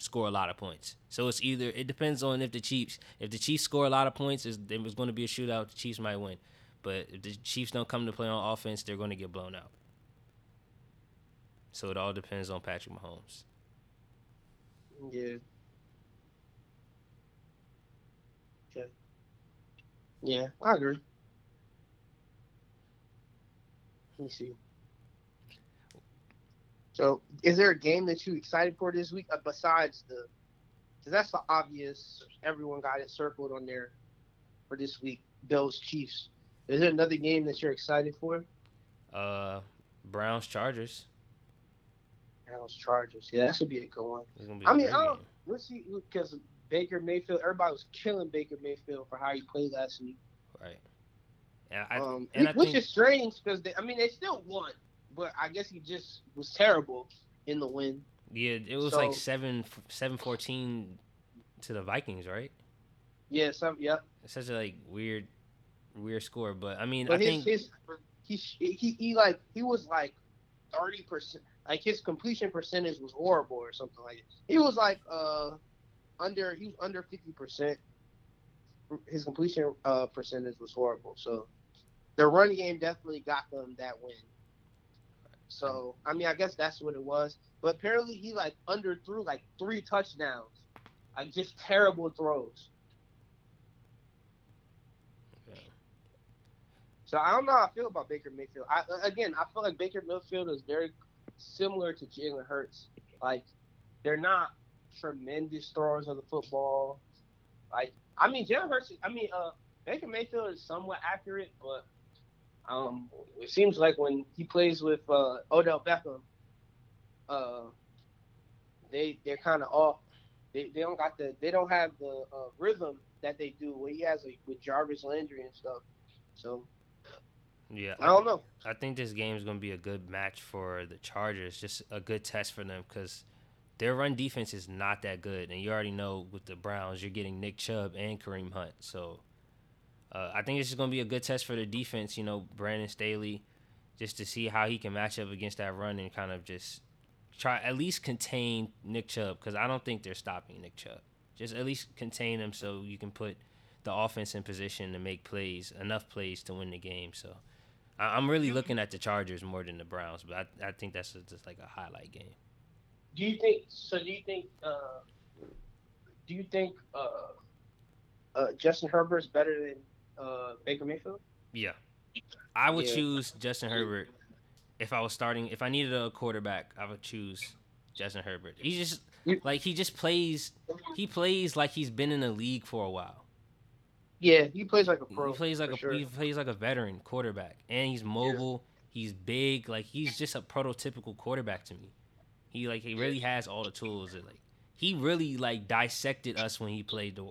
score a lot of points. So it's either it depends on if the Chiefs if the Chiefs score a lot of points, it's, it was going to be a shootout. The Chiefs might win, but if the Chiefs don't come to play on offense, they're going to get blown out. So it all depends on Patrick Mahomes. yeah. Okay. Yeah, I agree. Let me see. So, is there a game that you excited for this week uh, besides the? Because that's the obvious. Everyone got it circled on there for this week. Bills Chiefs. Is there another game that you're excited for? Uh, Browns Chargers. Browns Chargers. Yeah, that should be a good one. It's gonna be. I mean, I don't. Let's see, because Baker Mayfield. Everybody was killing Baker Mayfield for how he played last week. right. And I, um, and I which think is strange because I mean they still won, but I guess he just was terrible in the win. yeah, it was so- like seven seven fourteen to the Vikings, right? Yeah, some yeah. It's such a like weird weird score, but I mean, But I his, think his he, he he like he was like thirty percent. Like his completion percentage was horrible or something like it. He was like uh under he was under fifty percent. His completion uh percentage was horrible. So the run game definitely got them that win. So I mean I guess that's what it was. But apparently he like underthrew like three touchdowns. Like just terrible throws. So I don't know how I feel about Baker Mayfield. I again, I feel like Baker Mayfield is very similar to Jalen Hurts. Like they're not tremendous throwers of the football. Like I mean, Jalen Hurts. I mean, uh, Baker Mayfield is somewhat accurate, but um, it seems like when he plays with uh, Odell Beckham, uh, they they're kind of off. They, they don't got the they don't have the uh, rhythm that they do when he has like, with Jarvis Landry and stuff. So yeah, I don't know. I think this game is going to be a good match for the Chargers. Just a good test for them because their run defense is not that good, and you already know with the Browns, you're getting Nick Chubb and Kareem Hunt. So uh, I think this is going to be a good test for the defense. You know, Brandon Staley, just to see how he can match up against that run and kind of just try at least contain Nick Chubb because I don't think they're stopping Nick Chubb. Just at least contain him so you can put the offense in position to make plays, enough plays to win the game. So. I- I'm really looking at the Chargers more than the Browns, but I, I think that's just like a highlight game. Do you think? So do you think uh, do you think uh, uh, Justin Herbert's better than uh, Baker Mayfield? Yeah. I would Yeah. choose Justin Herbert if I was starting. If I needed a quarterback, I would choose Justin Herbert. He just like he just plays. He plays like he's been in the league for a while. Yeah, he plays like a pro. he plays like a sure. he plays like a veteran quarterback, and he's mobile. He's big. Like he's just a prototypical quarterback to me. He like he really has all the tools. That, like he really like dissected us when he played the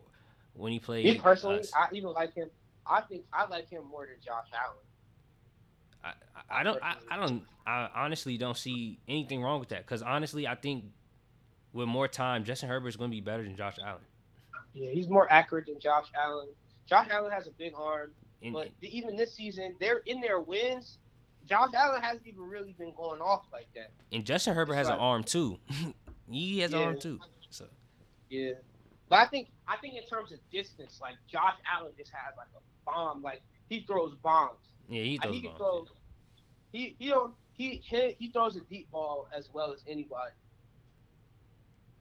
when he played. Me personally, us. I even like him. I think I like him more than Josh Allen. I, I, I don't I, I don't I honestly don't see anything wrong with that because honestly I think with more time Justin Herbert's going to be better than Josh Allen. Yeah, he's more accurate than Josh Allen. Josh Allen has a big arm, And, but even this season, they're in their wins. Josh Allen hasn't even really been going off like that. and Justin Herbert has an arm too. he has an arm too. So Yeah, but I think I think in terms of distance, like Josh Allen just has like a bomb. Like he throws bombs. yeah, he Like, throws he can bombs. throw. He he don't he he he throws a deep ball as well as anybody.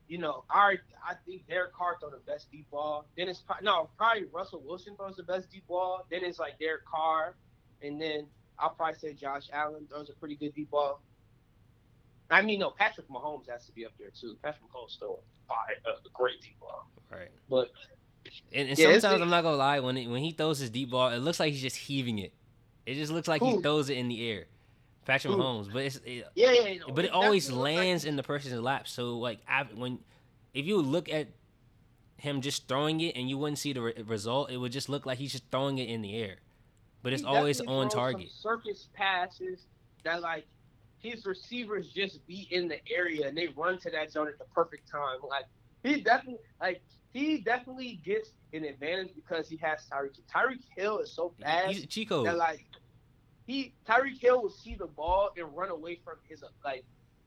You know, I I think Derek Carr throw the best deep ball. Then it's pro- no probably Russell Wilson throws the best deep ball. Then it's like Derek Carr, and then I'll probably say Josh Allen throws a pretty good deep ball. I mean, no, Patrick Mahomes has to be up there too. Patrick Mahomes throw a a great deep ball, Right. but And, and Yeah, sometimes I'm not gonna lie when it, when he throws his deep ball, it looks like he's just heaving it. It just looks like he throws it in the air. Patrick Who? Mahomes, but it's it, yeah, yeah, yeah, but it always looks like- lands in the person's lap. So like av- when if you look at him just throwing it and you wouldn't see the re- result, it would just look like he's just throwing it in the air. But it's He always on target. Circus passes that like his receivers just be in the area and they run to that zone at the perfect time. Like he definitely like he definitely gets an advantage because he has Tyreek. Tyreek Hill is so fast He's Chico. that like he Tyreek Hill will see the ball and run away from his like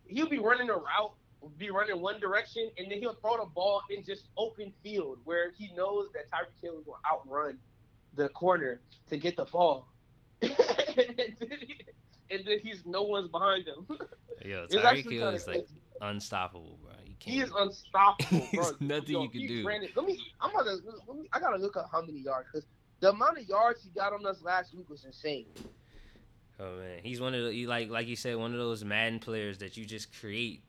he'll be running a route, be running one direction, and then he'll throw the ball in just open field where he knows that Tyreek Hill is going to outrun the corner to get the ball. and, then, he's no one's behind him. Yo, Tyreek Hill is like crazy. unstoppable, bro. He is unstoppable, bro. There's nothing Yo, you can do. it- Let me. I'm gonna. Let me, I gotta look up how many yards because the amount of yards he got on us last week was insane. Oh man, he's one of the he like like you said, one of those Madden players that you just create.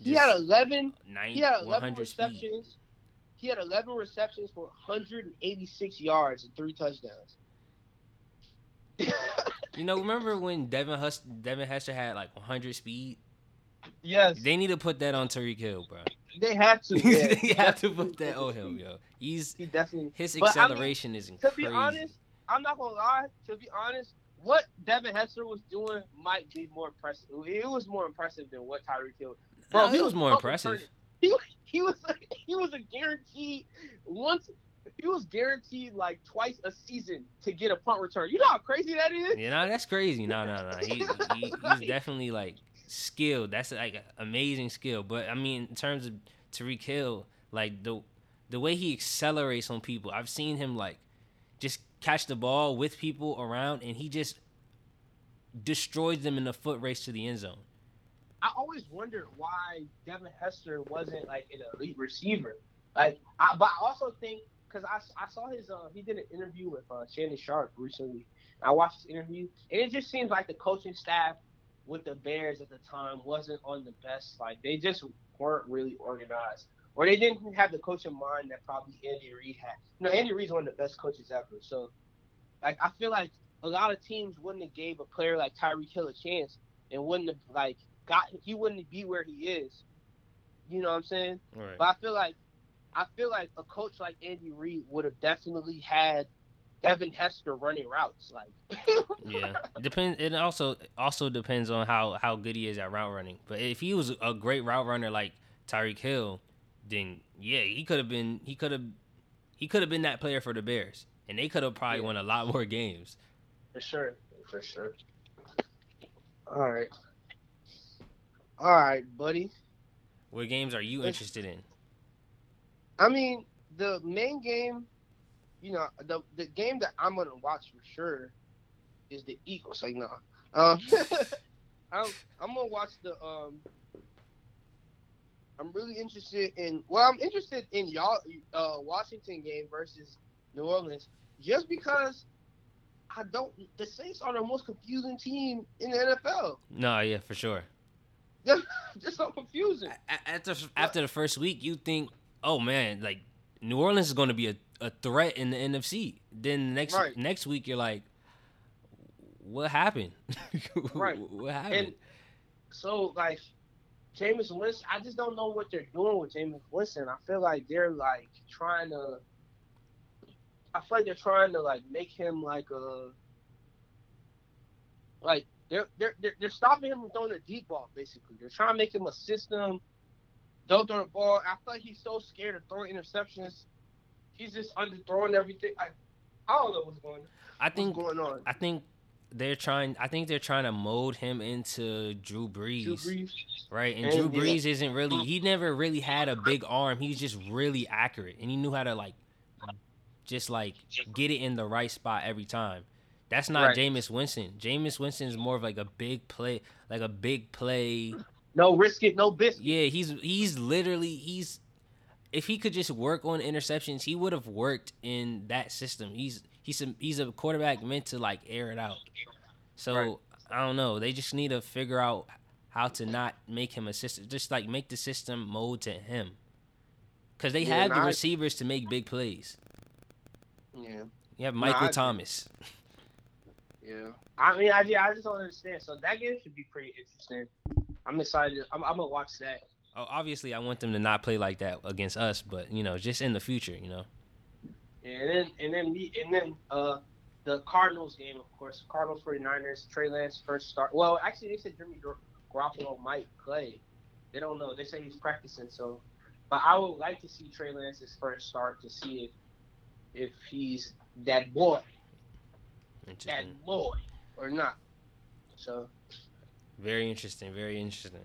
He had 11. nine, He had 11 100 speed. receptions. He had 11 receptions for 186 yards and three touchdowns. You know, remember when Devin Hus- Devin Hester had like 100 speed? yes, They need to put that on Tyreek Hill, bro. they had to. Yeah, they have to put that on him, yo. He's He definitely. his But, I mean, acceleration is To crazy. be honest, I'm not gonna lie. To be honest, what Devin Hester was doing might be more impressive. It was more impressive than what Tyreek Hill. No, he he was more impressive. He was he was a, he was a guaranteed once. He was guaranteed like twice a season to get a punt return. You know how crazy that is? Yeah, no, that's crazy. No, no, no. He, he he's definitely like skilled. That's like amazing skill. But I mean, in terms of Tyreek Hill, like the the way he accelerates on people, I've seen him like just catch the ball with people around, and he just destroys them in the foot race to the end zone. I always wondered why Devin Hester wasn't like an elite receiver. Like, I, but I also think because I, I saw his uh, he did an interview with uh, Shannon Sharpe recently. I watched his interview, and it just seems like the coaching staff with the Bears at the time wasn't on the best. Like they just weren't really organized, or they didn't have the coaching mind that probably Andy Reid had. You know, Andy Reid's one of the best coaches ever. So, like, I feel like a lot of teams wouldn't have gave a player like Tyreek Hill a chance, and wouldn't have like got he wouldn't be where he is. You know what I'm saying? Right. But I feel like I feel like a coach like Andy Reid would have definitely had Devin Hester running routes. Like Yeah, depends. It also also depends on how how good he is at route running. But if he was a great route runner like Tyreek Hill, then yeah, he could have been. He could have. He could have been that player for the Bears, and they could have probably Yeah. won a lot more games. For sure. For sure. All right. All right, buddy. What games are you interested in? I mean, the main game, you know, the the game that I'm gonna watch for sure is the Eagles. Like, no, um, I'm I'm gonna watch the um I'm really interested in. Well, I'm interested in y'all uh, Washington game versus New Orleans, just because I don't. The Saints are the most confusing team in the NFL. No, yeah, for sure. Just, just so confusing. A- a- After after the first week, you think, oh man, like New Orleans is going to be a, a threat in the NFC. Then next Right. next week, you're like, what happened? Right. what happened? And so, like, Jameis Winston, I just don't know what they're doing with Jameis Winston. I feel like they're like trying to. I feel like they're trying to like make him like a. Like they're they're they're, they're stopping him from throwing a deep ball. Basically, they're trying to make him a system. Don't throw the ball. I feel like he's so scared of throwing interceptions. He's just underthrowing everything. I, I don't know what's going. on. I What's think going on? I think they're trying. I think they're trying to mold him into Drew Brees, Drew Brees. right? And, And, Drew yeah. Brees isn't really. He never really had a big arm. He's just really accurate, and he knew how to like, just like get it in the right spot every time. That's not Right. Jameis Winston. Jameis Winston is more of like a big play, like a big play. No risk it, no biscuit. Yeah, he's he's literally he's. If he could just work on interceptions, he would have worked in that system. He's he's a he's a quarterback meant to like air it out. So Right. I don't know. They just need to figure out how to not make him a system. Just like make the system mold to him. Cause they Yeah, have the I- receivers to make big plays. Yeah. You have Michael I. Thomas. Yeah. I mean, I, I just don't understand. So that game should be pretty interesting. I'm excited. I'm, I'm gonna watch that. Oh, obviously, I want them to not play like that against us, but you know, just in the future, you know. And then and then me and then uh the Cardinals game, of course. Cardinals 49ers, Trey Lance first start. Well, actually they said Jimmy Gar- Garoppolo might play. They don't know. They say he's practicing, so but I would like to see Trey Lance's first start to see if if he's that boy, that boy or not. So Very interesting. Very interesting.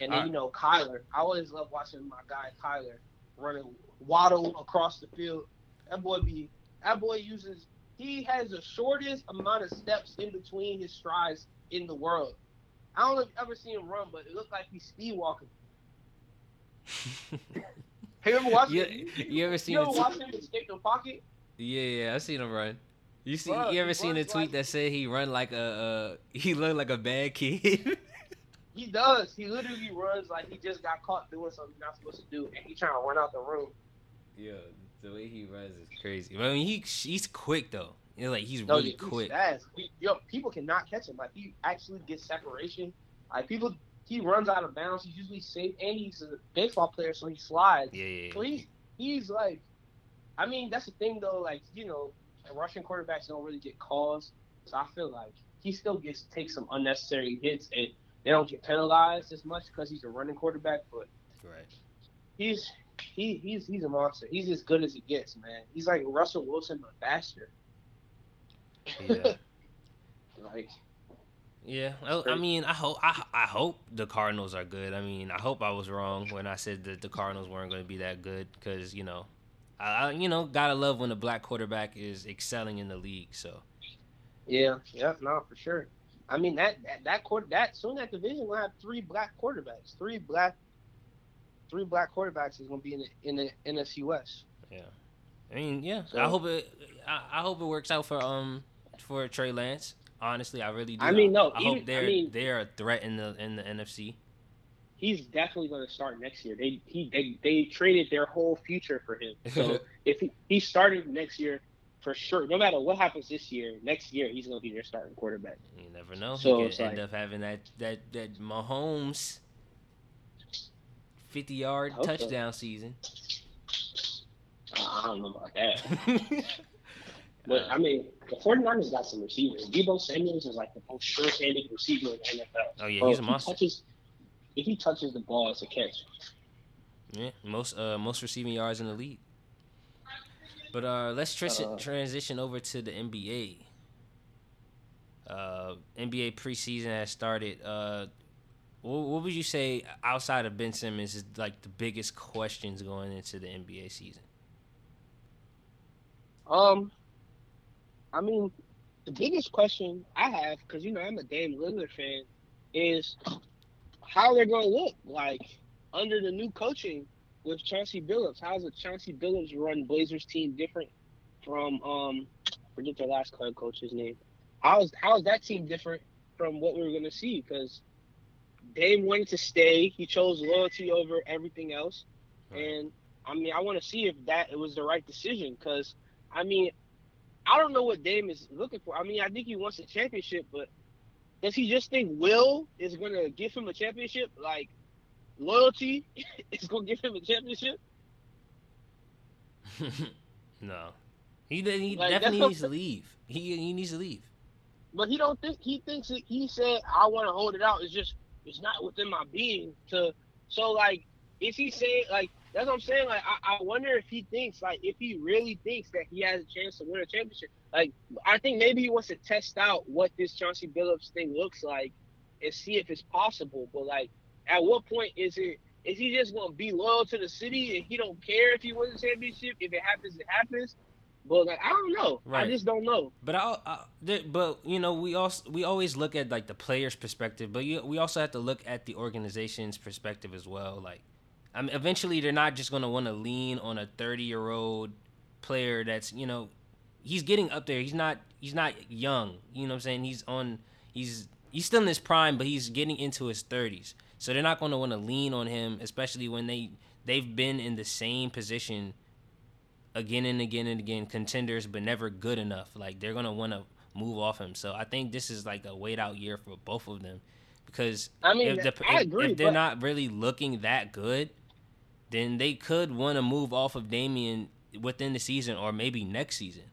And then Uh, you know Kyler. I always love watching my guy Kyler running waddle across the field. That boy be that boy uses he has the shortest amount of steps in between his strides in the world. I don't know if you ever seen him run, but it looks like he's speed walking. Have you ever watched you, it? you ever seen You ever watched him escape the pocket? Yeah, yeah, I seen him run. You see, Bruh, you ever seen a tweet like- that said he run like a uh, he looked like a bad kid? He does. He literally runs like he just got caught doing something he's not supposed to do, and he trying to run out the room. yeah, the way he runs is crazy. I mean, he he's quick though. You know, like he's No, really he's quick. fast. He- yo, people cannot catch him. Like he actually gets separation. Like people, he runs out of bounds. He's usually safe, and he's a baseball player, so he slides. Yeah, yeah. So he's he's like, I mean, that's the thing though. Like you know, Russian quarterbacks don't really get calls, so I feel like he still gets takes some unnecessary hits, and they don't get penalized as much because he's a running quarterback. But right. he's he he's he's a monster. He's as good as he gets, man. He's like Russell Wilson but faster. Yeah. like Yeah, I, I mean, I hope I, I hope the Cardinals are good. I mean, I hope I was wrong when I said that the Cardinals weren't going to be that good because you know, I, you know gotta love when a black quarterback is excelling in the league. So Yeah, yeah, no, for sure. I mean that that that quarter that soon that division will have three black quarterbacks. Three black three black quarterbacks is gonna be in the in the NFC West. Yeah. I mean, yeah, So- I hope it I, I hope it works out for um for Trey Lance. Honestly, I really do. I mean, no, I even- hope they're I mean- they're a threat in the in the NFC. He's definitely gonna start next year. They he they, they traded their whole future for him. So if he, he started next year for sure, no matter what happens this year, next year he's gonna be their starting quarterback. You never know. So he could end like- up having that that that Mahomes fifty yard Hope so. touchdown season. I don't know about that. But uh, I mean, the 49ers got some receivers. Deebo Samuels is like the most sure-handed receiver in the NFL. Oh yeah, Bro, he's a if he monster. touches, if he touches the ball, it's a catch. Yeah, most uh most receiving yards in the league. But uh, let's tr- Uh, transition over to the NBA. Uh, NBA preseason has started. Uh, what, what would you say outside of Ben Simmons is like the biggest questions going into the NBA season? Um, I mean, the biggest question I have, because you know I'm a Dame Lillard fan, is how they're going to look. Like, under the new coaching with Chauncey Billups. How's the Chauncey Billups run Blazers team different from um forget their last head coach's name? How's how's that team different from what we were gonna see? Because Dame wanted to stay. He chose loyalty over everything else. Right. And I mean, I want to see if that it was the right decision. Because I mean, I don't know what Dame is looking for. I mean, I think he wants a championship, but does he just think Will is going to give him a championship? Like loyalty is going to give him a championship? no, he he Like, definitely needs to leave. He he needs to leave. But he don't think he thinks he said I want to hold it out. It's just it's not within my being to. So like, is he saying like that's what I'm saying? Like I, I wonder if he thinks like if he really thinks that he has a chance to win a championship. Like I think maybe he wants to test out what this Chauncey Billups thing looks like and see if it's possible. But like, at what point is it? Is he just gonna be loyal to the city and he don't care if he wins a championship? If it happens, it happens. But like I don't know. Right. I just don't know. But I, I but you know, we also we always look at like the player's perspective, but you, we also have to look at the organization's perspective as well. Like, I mean, eventually they're not just gonna want to lean on a thirty year old player that's you know, he's getting up there. He's not he's not young. You know what I'm saying? He's on he's he's still in his prime, but he's getting into his thirties. So they're not gonna want to lean on him, especially when they they've been in the same position again and again and again contenders but never good enough like they're gonna want to move off him so i think this is like a wait out year for both of them because I mean, if, the, I if- agree, if they're but- not really looking that good then they could want to move off of Damian within the season or maybe next season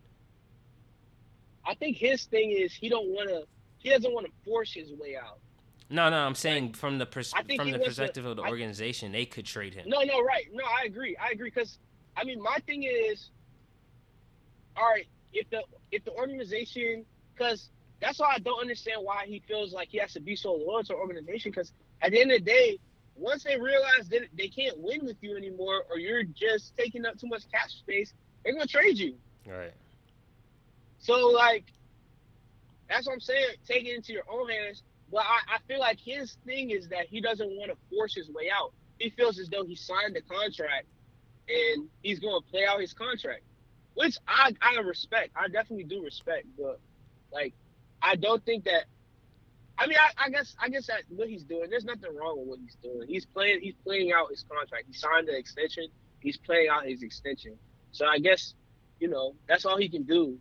I think his thing is he don't want to. He doesn't want to force his way out. no no i'm saying from the pers- from the wants to- perspective of the I- organization they could trade him No, no, right. No, I agree. I agree because I mean, my thing is, all right, if the if the organization, because that's why I don't understand why he feels like he has to be so loyal to the organization. Because at the end of the day, once they realize that they can't win with you anymore, or you're just taking up too much cap space, they're gonna trade you. right So like, that's what I'm saying. Take it into your own hands. But I, I feel like his thing is that he doesn't want to force his way out. He feels as though he signed the contract and he's going to play out his contract, which I I respect. I definitely do respect. But like, I don't think that. I mean, I, I guess I guess that what he's doing. There's nothing wrong with what he's doing. He's playing. He's playing out his contract. He signed the extension. He's playing out his extension. So I guess, you know, that's all he can do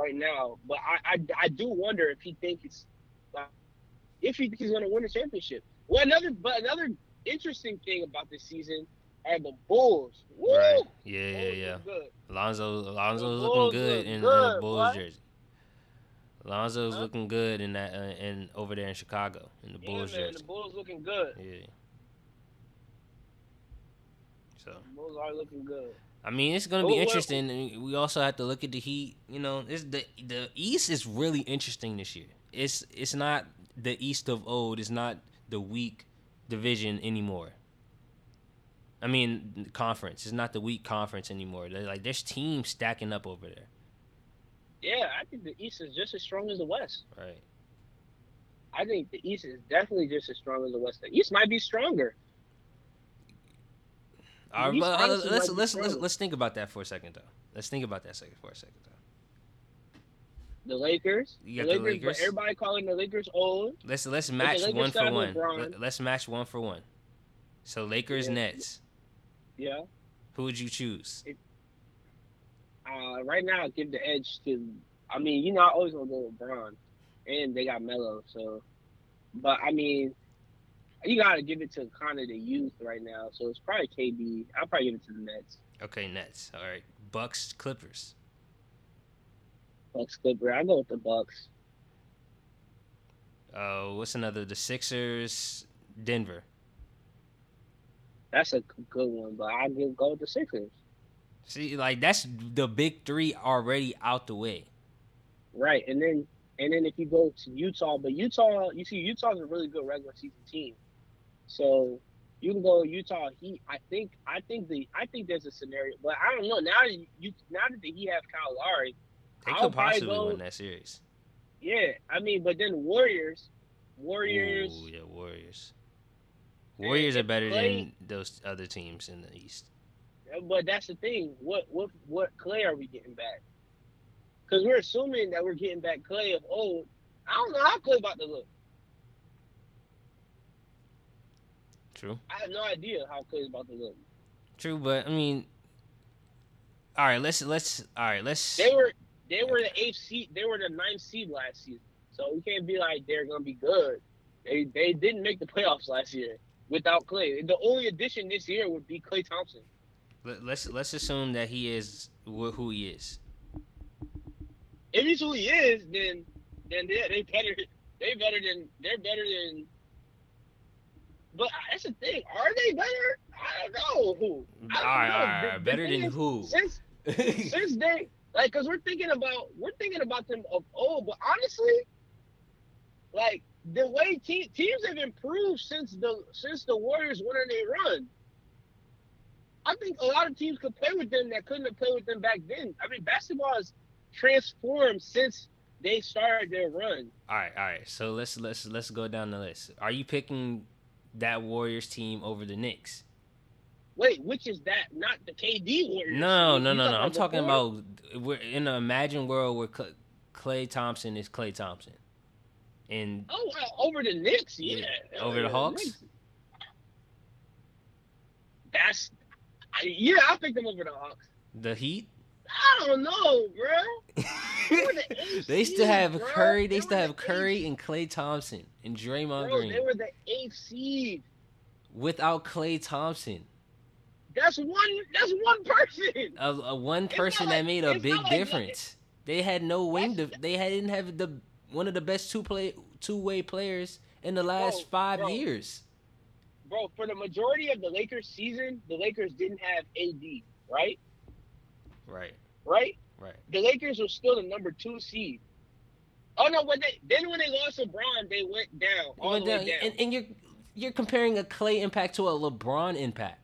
right now. But I, I, I do wonder if he thinks if he thinks he's going to win a championship. Well, another but another interesting thing about this season are the Bulls. Woo! right yeah yeah Bulls yeah look good. Lonzo looking good in, good, the Bulls boy. jersey. Alonzo's Huh? looking good in that uh, in over there in Chicago in the Yeah, Bulls man, jersey. the Bulls looking good. Yeah. So The Bulls are looking good. I mean, it's gonna be well- interesting. and We also have to look at the Heat. You know, it's the the East is really interesting this year. It's it's not the East of old. It's not the weak division anymore. I mean, conference. It's not the weak conference anymore. They're like there's teams stacking up over there. Yeah, I think the East is just as strong as the West. Right. I think the East is definitely just as strong as the West. The East might be stronger. All right, but, uh, let's might be let's let's let's think about that for a second though. Let's think about that second for a second though. The Lakers. You the got the Lakers, Lakers. but everybody calling the Lakers old. Let's let's match Lakers one for one. LeBron. Let- Let's match one for one. So Lakers Yeah. Nets. Yeah. Who would you choose? Uh, right now, I give the edge to. I mean, you know, I always gonna go with LeBron, and they got Melo. So, but I mean, you gotta give it to kind of the youth right now. So it's probably KD. I'll probably give it to the Nets. Okay, Nets. All right. Bucks Clippers. Bucks Clipper. I go with the Bucks. Uh, what's another? The Sixers, Denver. That's a good one, but I give go with the Sixers. See, like that's the big three already out the way. Right, and then and then if you go to Utah, but Utah, you see, Utah's a really good regular season team, so you can go Utah Heat. I think I think the I think there's a scenario, but I don't know now. that You now that the Heat have Kyle Lowry, They I'll could possibly go- win that series. yeah. I mean, but then Warriors, Warriors. Ooh, yeah, Warriors. Warriors are better Klay- than those other teams in the East. But that's the thing. What what what Klay are we getting back? Because we're assuming that we're getting back Klay of old. I don't know how Klay about to look. True. I have no idea how Klay's about to look. True, but I mean, all right. Let's let's all right. Let's. They were they were the eighth seed. They were the ninth seed last season. So we can't be like they're gonna be good. They they didn't make the playoffs last year without Klay. The only addition this year would be Klay Thompson. let- let's let's assume that he is who he is. If he's who he is, then then they they better they better than they're better than. But that's the thing. Are they better? I don't know. Who? I don't all know. right, The- all right. the Better thing than is, who? Since since they like, cause we're thinking about we're thinking about them of old, but honestly, like the way te- teams have improved since the since the Warriors went on their run. I think a lot of teams could play with them that couldn't have played with them back then. I mean, basketball has transformed since they started their run. All right, all right. So let's let's let's go down the list. Are you picking that Warriors team over the Knicks? Wait, which is that? Not the KD Warriors. No, no, no, no. I'm talking about we're in an imagined world where Cl- Klay Thompson is Klay Thompson, and Oh, well, over the Knicks, yeah. Yeah, over the Hawks? Knicks. That's, I, yeah, I picked them over the Hawks. the Heat. I don't know, bro. They the they still have bro. Curry. They They still have the Curry eighth- and Klay Thompson and Draymond Bro, Green they were the eighth seed. without Klay Thompson. That's one. That's one person. A, a one person not that like- made a big like that. difference. They had no wing. They didn't have the one of the best two play two way players in the last Bro, five bro. years. Bro, for the majority of the Lakers season, the Lakers didn't have AD, right? Right, Right? right. The Lakers were still the number two seed. Oh no, when they then when they lost LeBron, they went down all Well, the way down. And, and you're you're comparing a Klay impact to a LeBron impact.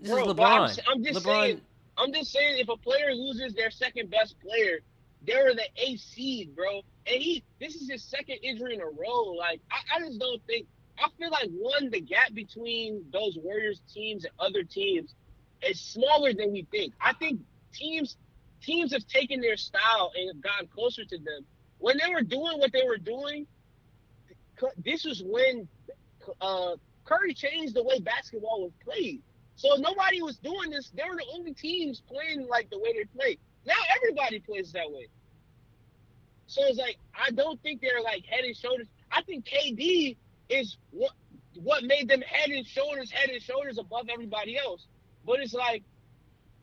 This Bro, is I'm LeBron. s- I'm just LeBron. saying- I'm just saying, if a player loses their second best player, they're the eighth seed, bro. And he, this is his second injury in a row. Like, I, I just don't think. I feel like one, the gap between those Warriors teams and other teams is smaller than we think. I think teams, teams have taken their style and have gotten closer to them. When they were doing what they were doing, this was when uh, Curry changed the way basketball was played. So nobody was doing this. They were the only teams playing like the way they play. Now everybody plays that way. So it's like I don't think they're like head and shoulders. I think KD is what what made them head and shoulders, head and shoulders above everybody else. But it's like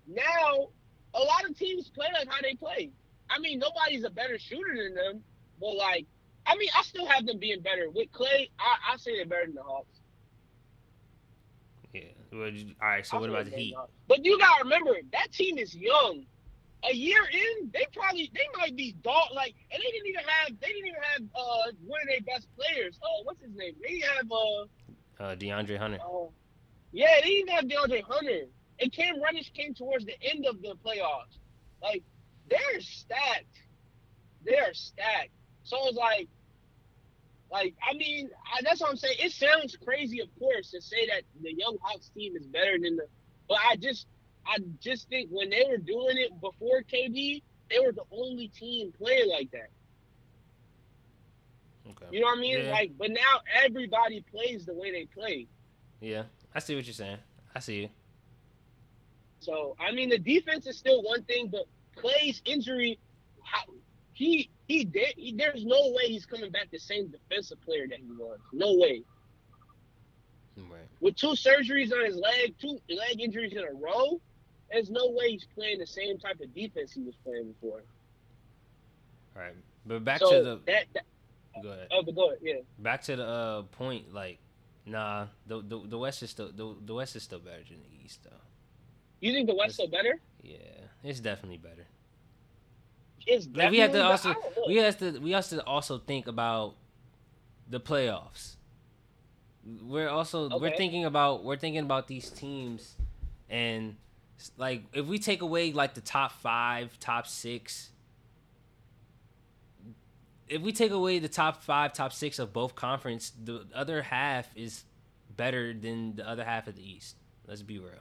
now a lot of teams play like how they play. I mean, nobody's a better shooter than them, but like I mean, I still have them being better. With Klay, I, I say they're better than the Hawks. Yeah. Well, all right. So I what about the Heat? But you gotta remember that team is young. A year in, they probably they might be dog like, and they didn't even have they didn't even have uh one of their best players. Oh, what's his name? They didn't have uh, Uh, DeAndre Hunter. uh yeah, they didn't have DeAndre Hunter. And Cam Reddish came towards the end of the playoffs. Like they're stacked. They're stacked. So it's like, like I mean, I, that's what I'm saying. It sounds crazy, of course, to say that the Young Hawks team is better than the, but I just, I just think when they were doing it before KD, they were the only team playing like that. Okay. You know what I mean? Yeah. Like, but now everybody plays the way they play. Yeah. I see what you're saying. I see you. So I mean, the defense is still one thing, but Klay's injury, how, he he did. He, there's no way he's coming back the same defensive player that he was. No way. Right. With two surgeries on his leg, two leg injuries in a row, there's no way he's playing the same type of defense he was playing before. All right. But back so to the. that, that Go ahead. oh, but go ahead, yeah. Back to the uh, point. Like, nah. The, the the West is still the, the West is still better than the East, though. You think the West still better? Yeah. It's definitely better. It's definitely Like, we have to also I don't know. we have to we have to also think about the playoffs. We're also we're thinking about we're thinking about these teams, and like if we take away like the top five, top six. If we take away the top five, top six of both conference, the other half is better than the other half of the East. Let's be real.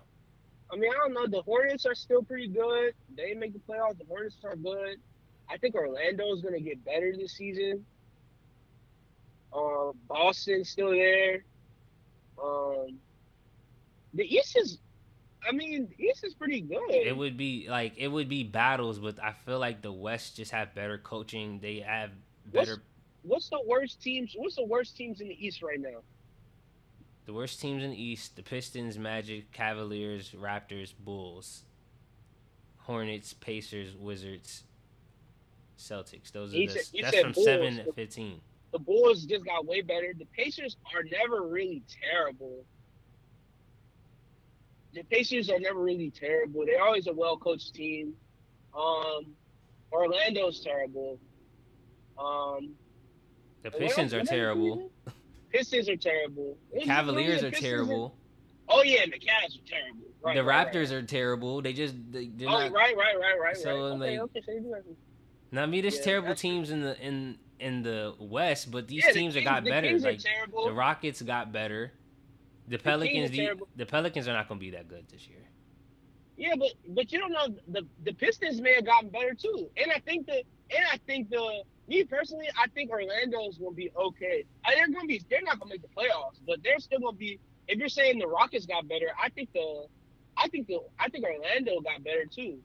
I mean, I don't know. The Hornets are still pretty good. They make the playoffs. The Hornets are good. I think Orlando is going to get better this season. Um, Boston's still there. Um, the East is, I mean, the East is pretty good. It would be like it would be battles, but I feel like the West just have better coaching. They have better. What's the worst teams? What's the worst teams in the East right now? The worst teams in the East: the Pistons, Magic, Cavaliers, Raptors, Bulls, Hornets, Pacers, Wizards, Celtics. Those are You the, said- that's from Bulls. seven to fifteen. The Bulls just got way better. The Pacers are never really terrible. The Pacers are never really terrible. They're always a well coached team. Um, Orlando's terrible. Um, The Pistons are terrible. Pistons are terrible. The Cavaliers are terrible. Oh yeah, and the Cavs are terrible. Right, the right, Raptors right. are terrible. They just they, they're Oh, not. right, right, right, right, So, right. Okay, like, okay, so have some- Now, I mean, there's Yeah, terrible teams in the in in the West, but these Yeah, the teams have Kings- got the better. Kings Like the Rockets got better. The Pelicans, the, the Pelicans are not going to be that good this year. Yeah, but but you don't know the the Pistons may have gotten better too, and I think that and I think the me personally I think Orlando's gonna be okay. Uh, They're gonna be they're not gonna make the playoffs, but they're still gonna be. If you're saying the Rockets got better, I think the I think the I think Orlando got better too.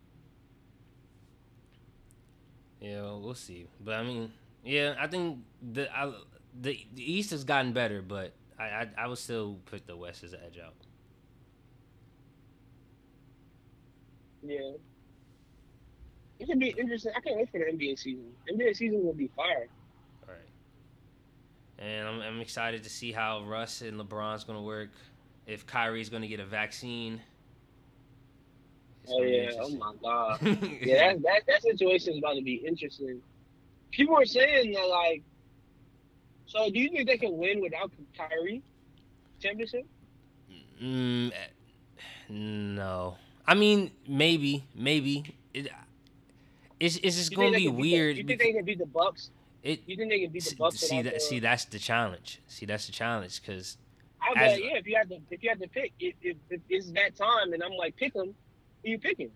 Yeah, well, we'll see. But I mean, yeah, I think the I, the the East has gotten better, but I I, I would still put the West as an edge out. Yeah. It should be interesting. I can't wait for the NBA season. NBA season will be fire. All right. And I'm I'm excited to see how Russ and LeBron's going to work. If Kyrie's going to get a vaccine. It's Oh yeah. Oh my god. yeah, that, that that situation is about to be interesting. People are saying that like, so do you think they can win without Kyrie championship? Mm, eh, no. I mean, maybe, maybe. It, it's it's just gonna be can beat the- weird. you think they can beat the Bucks? it You think they can beat the Bucks? see that see that's the challenge. See that's the challenge because I as- bet yeah. If you had to, if you had to pick, if, if, if it's that time, and I'm like, pick them, who you picking?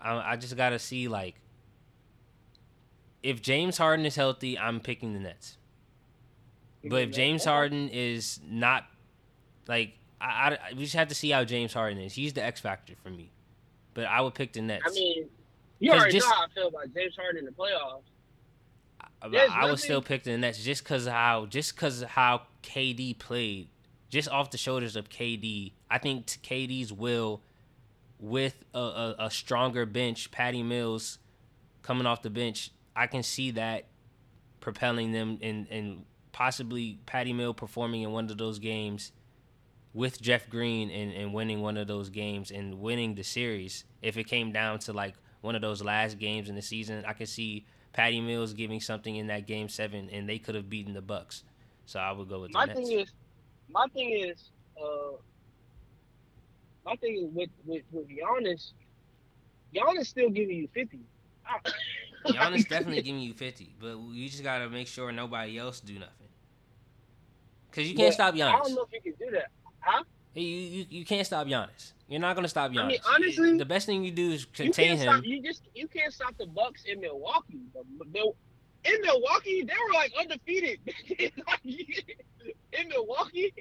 I I just gotta see like if James Harden is healthy, I'm picking the Nets. But if James Harden is not, like, I, I we just have to see how James Harden is. He's the X factor for me. But I would pick the Nets. I mean, you already just- know how I feel about James Harden in the playoffs. I, There's I would nothing- still pick the Nets just because how just because how KD played, just off the shoulders of KD. I think KD's will, with a, a, a stronger bench, Patty Mills coming off the bench, I can see that propelling them and and possibly Patty Mill performing in one of those games with Jeff Green and, and winning one of those games and winning the series. If it came down to like one of those last games in the season, I could see Patty Mills giving something in that game seven, and they could have beaten the Bucks. So I would go with the My thing is, my thing is, uh, my thing is with with with Giannis. Giannis still giving you fifty. I- Giannis definitely giving you fifty, but you just gotta make sure nobody else do nothing. Cause you can't But stop Giannis. I don't know if you can do that. Hey, You, you you can't stop Giannis. You're not gonna stop Giannis. I mean, honestly, the best thing you do is You contain can't him. stop. You just you can't stop the Bucks in Milwaukee. In Milwaukee, they were like undefeated. in Milwaukee,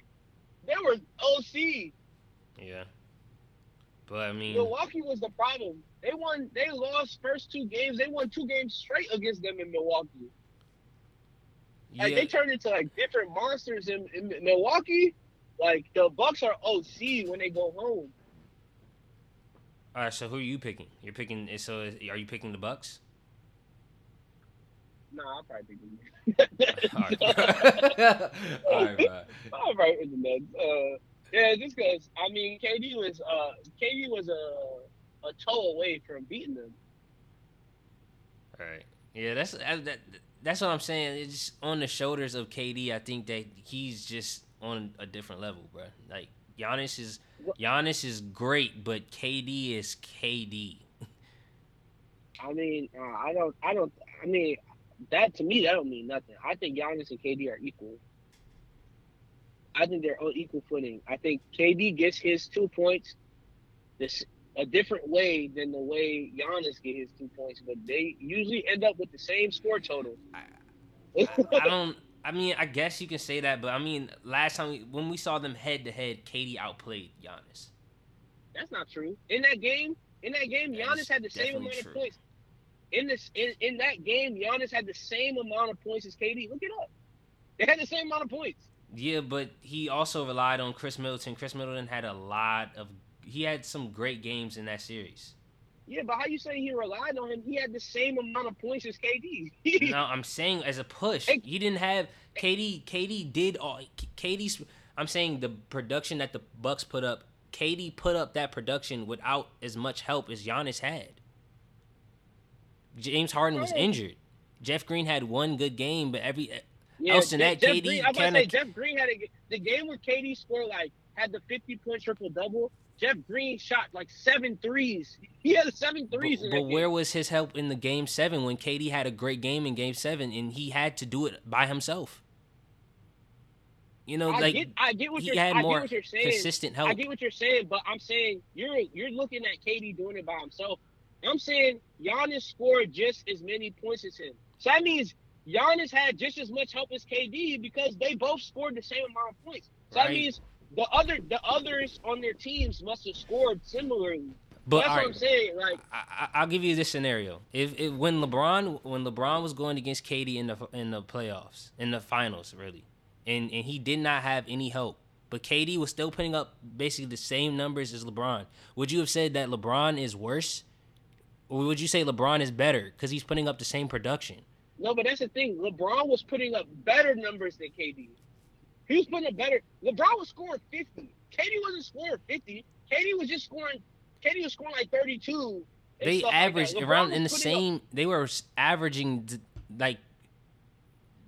they were OC. Yeah, but I mean, Milwaukee was the problem. They won. They lost first two games. They won two games straight against them in Milwaukee. Like yeah, they turned into like different monsters in, in Milwaukee. Like the Bucks are OC when they go home. all right. So who are you picking? You're picking. So are you picking the Bucks? Nah, I'll probably pick them. all right, all right, bro. All right the Nets. Uh, yeah, just because I mean, KD was uh, KD was a a toe away from beating them. All right. Yeah, that's that, that- that's what I'm saying. It's just on the shoulders of KD. I think that he's just on a different level, bro. Like Giannis is Giannis is great, but KD is KD. I mean, uh, I don't, I don't, I mean, that to me that don't mean nothing. I think Giannis and KD are equal. I think they're on equal footing. I think KD gets his two points this a different way than the way Giannis get his two points, but they usually end up with the same score total. I don't. I mean, I guess you can say that, but I mean, last time we, when we saw them head to head, KD outplayed Giannis. That's not true. In that game, in that game, That Giannis had the same amount true. of points. In this, in, in that game, Giannis had the same amount of points as KD. Look it up. They had the same amount of points. Yeah, but he also relied on Khris Middleton. Khris Middleton had a lot of. He had some great games in that series. Yeah, but how you say he relied on him? He had the same amount of points as KD. no, I'm saying as a push, he didn't have KD. KD did all. KD's. I'm saying the production that the Bucks put up. KD put up that production without as much help as Giannis had. James Harden was injured. Jeff Green had one good game, but every uh, Yeah, Else than that, Jeff KD Green, I'm about to kinda- say Jeff Green had a, the game where KD scored like had the 50 point triple double. Jeff Green shot like seven threes. He had seven threes. But, but where was his help in the game seven when KD had a great game in game seven and he had to do it by himself? You know, I like get, I get what he you're, had I more get what you're saying. consistent I get what you're saying, but I'm saying you're you're looking at KD doing it by himself. I'm saying Giannis scored just as many points as him. So that means Giannis had just as much help as KD because they both scored the same amount of points. So that means the other the others on their teams must have scored similarly. But That's all what I'm saying. Like I, I- I'll give you this scenario: if, if when LeBron when LeBron was going against KD in the in the playoffs in the finals, really, and and he did not have any help, but KD was still putting up basically the same numbers as LeBron. Would you have said that LeBron is worse, or would you say LeBron is better because he's putting up the same production? no, but that's the thing. LeBron was putting up better numbers than KD. He was putting up better. LeBron was scoring 50. KD wasn't scoring 50. KD was just scoring. KD was scoring like 32. They stuff like averaged around in the putting up- same. They were averaging like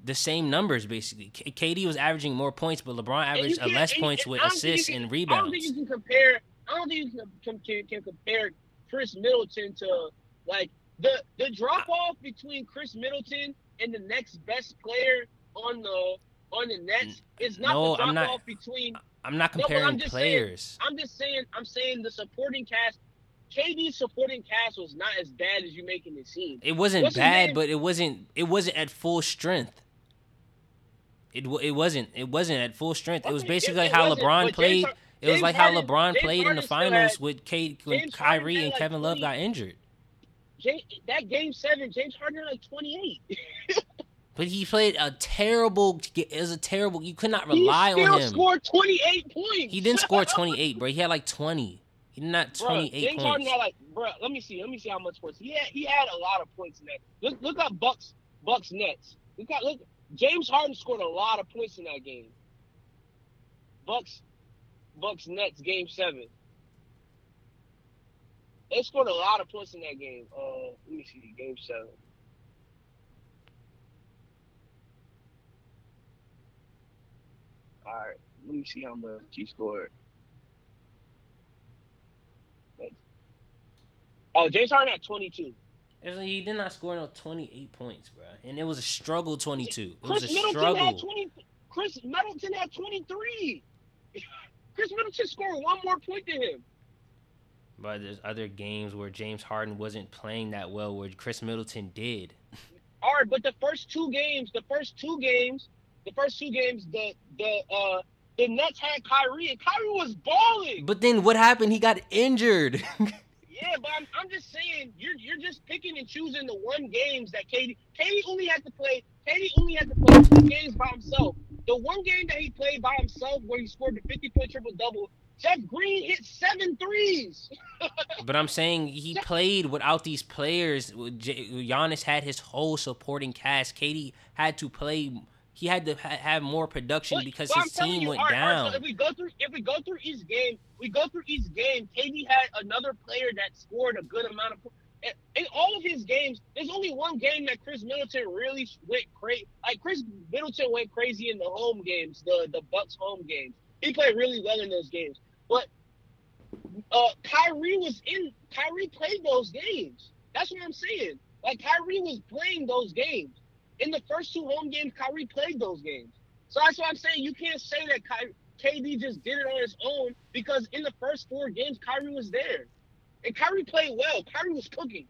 the same numbers basically. K- KD was averaging more points, but LeBron averaged less and- points and with I don't think you assists can- and I don't rebounds. think you can compare. I don't think you can, can, can compare Khris Middleton to like the the drop off between Khris Middleton and the next best player on the on the Nets is not No, the I'm drop not- off between I'm not No, I'm comparing just players. I'm just saying, I'm saying the supporting cast, KD's supporting cast was not as bad as you making it seem. It wasn't What's bad, but it wasn't. It wasn't at full strength. It it wasn't. It wasn't at full strength. It was basically it like how LeBron James played. It was James like Harden- how LeBron James played in the finals had- with Kate, when Kyrie and like Kevin Love 20 got injured. That game seven, James Harden had like 28. But he played a terrible. It was a terrible. You could not rely on him. He scored 28 points. He didn't score 28, bro. He had like 20. He did not Bruh, 28 James Harden had like, bro. Let me see. Let me see how much points he had. He had a lot of points in that. Look, look up Bucks, Bucks Nets. Look at look. James Harden scored a lot of points in that game. Bucks, Bucks Nets game seven. They scored a lot of points in that game. Uh, let me see, game seven. All right, let me see how much he scored. Oh, James Harden had 22. Like he did not score no 28 points, bro. And it was a struggle 22. It Khris was a Middleton struggle. had 20. Khris Middleton had 23. Khris Middleton scored one more point than him. But there's other games where James Harden wasn't playing that well, where Khris Middleton did. All right, but the first two games, the first two games, the first two games, the the uh the Nets had Kyrie and Kyrie was balling. But then what happened? He got injured. Yeah, but I'm, I'm just saying you're you're just picking and choosing the one games that KD KD only had to play. KD only had to play two games by himself. The one game that he played by himself where he scored the 50 point triple double, Jeff Green hit seven threes. but I'm saying he played without these players. Giannis had his whole supporting cast. KD had to play. He had to ha- have more production But- because his team you, went right, all right, down. so if we go through if we go through each game, we go through each game. KD had another player that scored a good amount of. In, in all of his games, there's only one game that Khris Middleton really went crazy. Like Khris Middleton went crazy in the home games, the the Bucks home games. He played really well in those games. But uh, Kyrie was in. Kyrie played those games. That's what I'm saying. Like Kyrie was playing those games. In the first two home games, Kyrie played those games. So that's why I'm saying you can't say that Ky- KD just did it on his own because in the first four games, Kyrie was there. And Kyrie played well. Kyrie was cooking.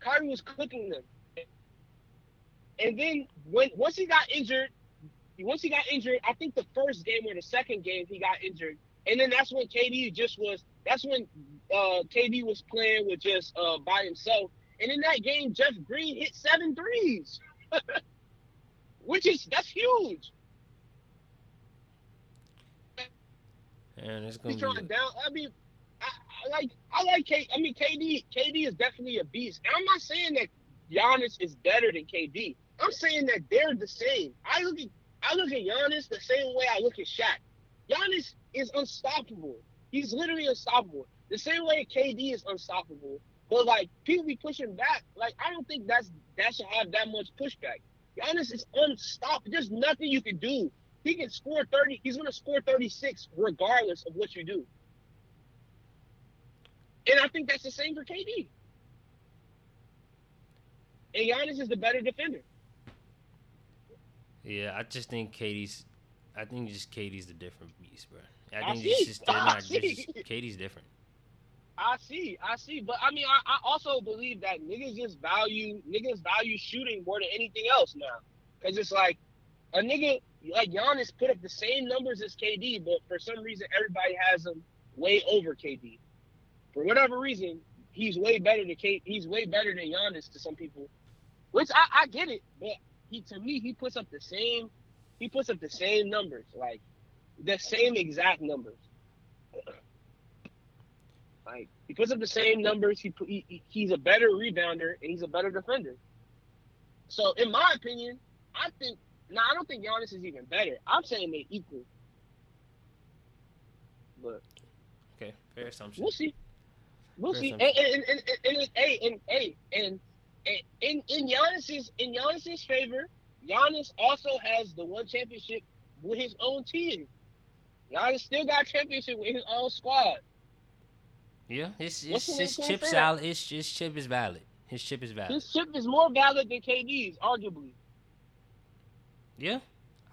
Kyrie was cooking them. And then when once he got injured, once he got injured, I think the first game or the second game he got injured. And then that's when KD just was that's when uh KD was playing with just uh by himself. And in that game, Jeff Green hit seven threes. Which is that's huge. And it's gonna trying be. down. I mean, I, I like I like K. I mean, KD. KD is definitely a beast. And I'm not saying that Giannis is better than KD. I'm saying that they're the same. I look at I look at Giannis the same way I look at Shaq. Giannis is unstoppable. He's literally unstoppable. The same way KD is unstoppable. But like people be pushing back. Like I don't think that's that should have that much pushback. Giannis is unstoppable. There's nothing you can do. He can score 30. He's gonna score 36 regardless of what you do. And I think that's the same for KD. And Giannis is the better defender. Yeah, I just think KD's. I think just KD's the different beast, bro. I I think see. it's just they're not. Just, KD's different. I see, I see, but I mean, I, I also believe that niggas just value niggas value shooting more than anything else now, because it's like a nigga like Giannis put up the same numbers as KD, but for some reason everybody has him way over KD. For whatever reason, he's way better than K. He's way better than Giannis to some people, which I, I get it, but he to me he puts up the same he puts up the same numbers, like the same exact numbers. Like he puts up the same numbers. He, he he- he's a better rebounder and he's a better defender. So in my opinion, I think now I don't think Giannis is even better. I'm saying they equal. But Okay, fair assumption. we'll see. We'll Fair see. And and and, and, and, hey, and hey, and, and in in Giannis's in Giannis's favor, Giannis also has the one championship with his own team. Giannis still got championship with his own squad. Yeah, his his, his chip salad. His, his chip is valid. His chip is valid. His chip is more valid than KD's, arguably. Yeah,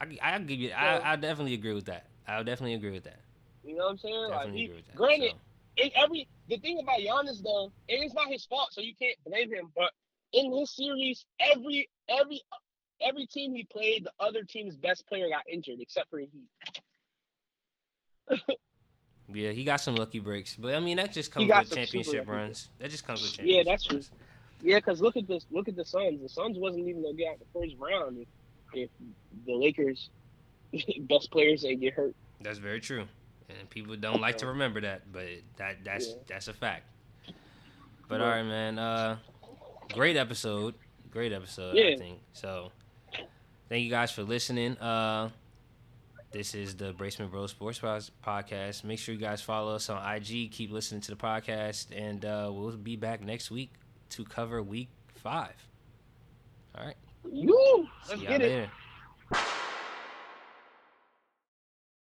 I I give you. So- I I definitely agree with that. I'll definitely agree with that. You know what I'm saying? Like Definitely he, agree with that. granted, so. in every the thing about Giannis though, it's not his fault, so you can't blame him. But in this series, every every every team he played, the other team's best player got injured except for Heat. Yeah, he got some lucky breaks, but I mean that just comes with championship runs. That just comes with championship. Yeah, that's true. runs. Yeah, because look at this. Look at the Suns. The Suns wasn't even gonna get out the first round if, if the Lakers best players they get hurt. That's very true, and people don't like to remember that, but that that's Yeah. that's a fact. But Yeah. all right, man. Uh, great episode. Great episode. I Yeah. think so. Thank you guys for listening. Uh, this is the Bracement Bros Sports Podcast. Make sure you guys follow us on IG. Keep listening to the podcast, and uh, we'll be back next week to cover Week Five. All right. You let's get it.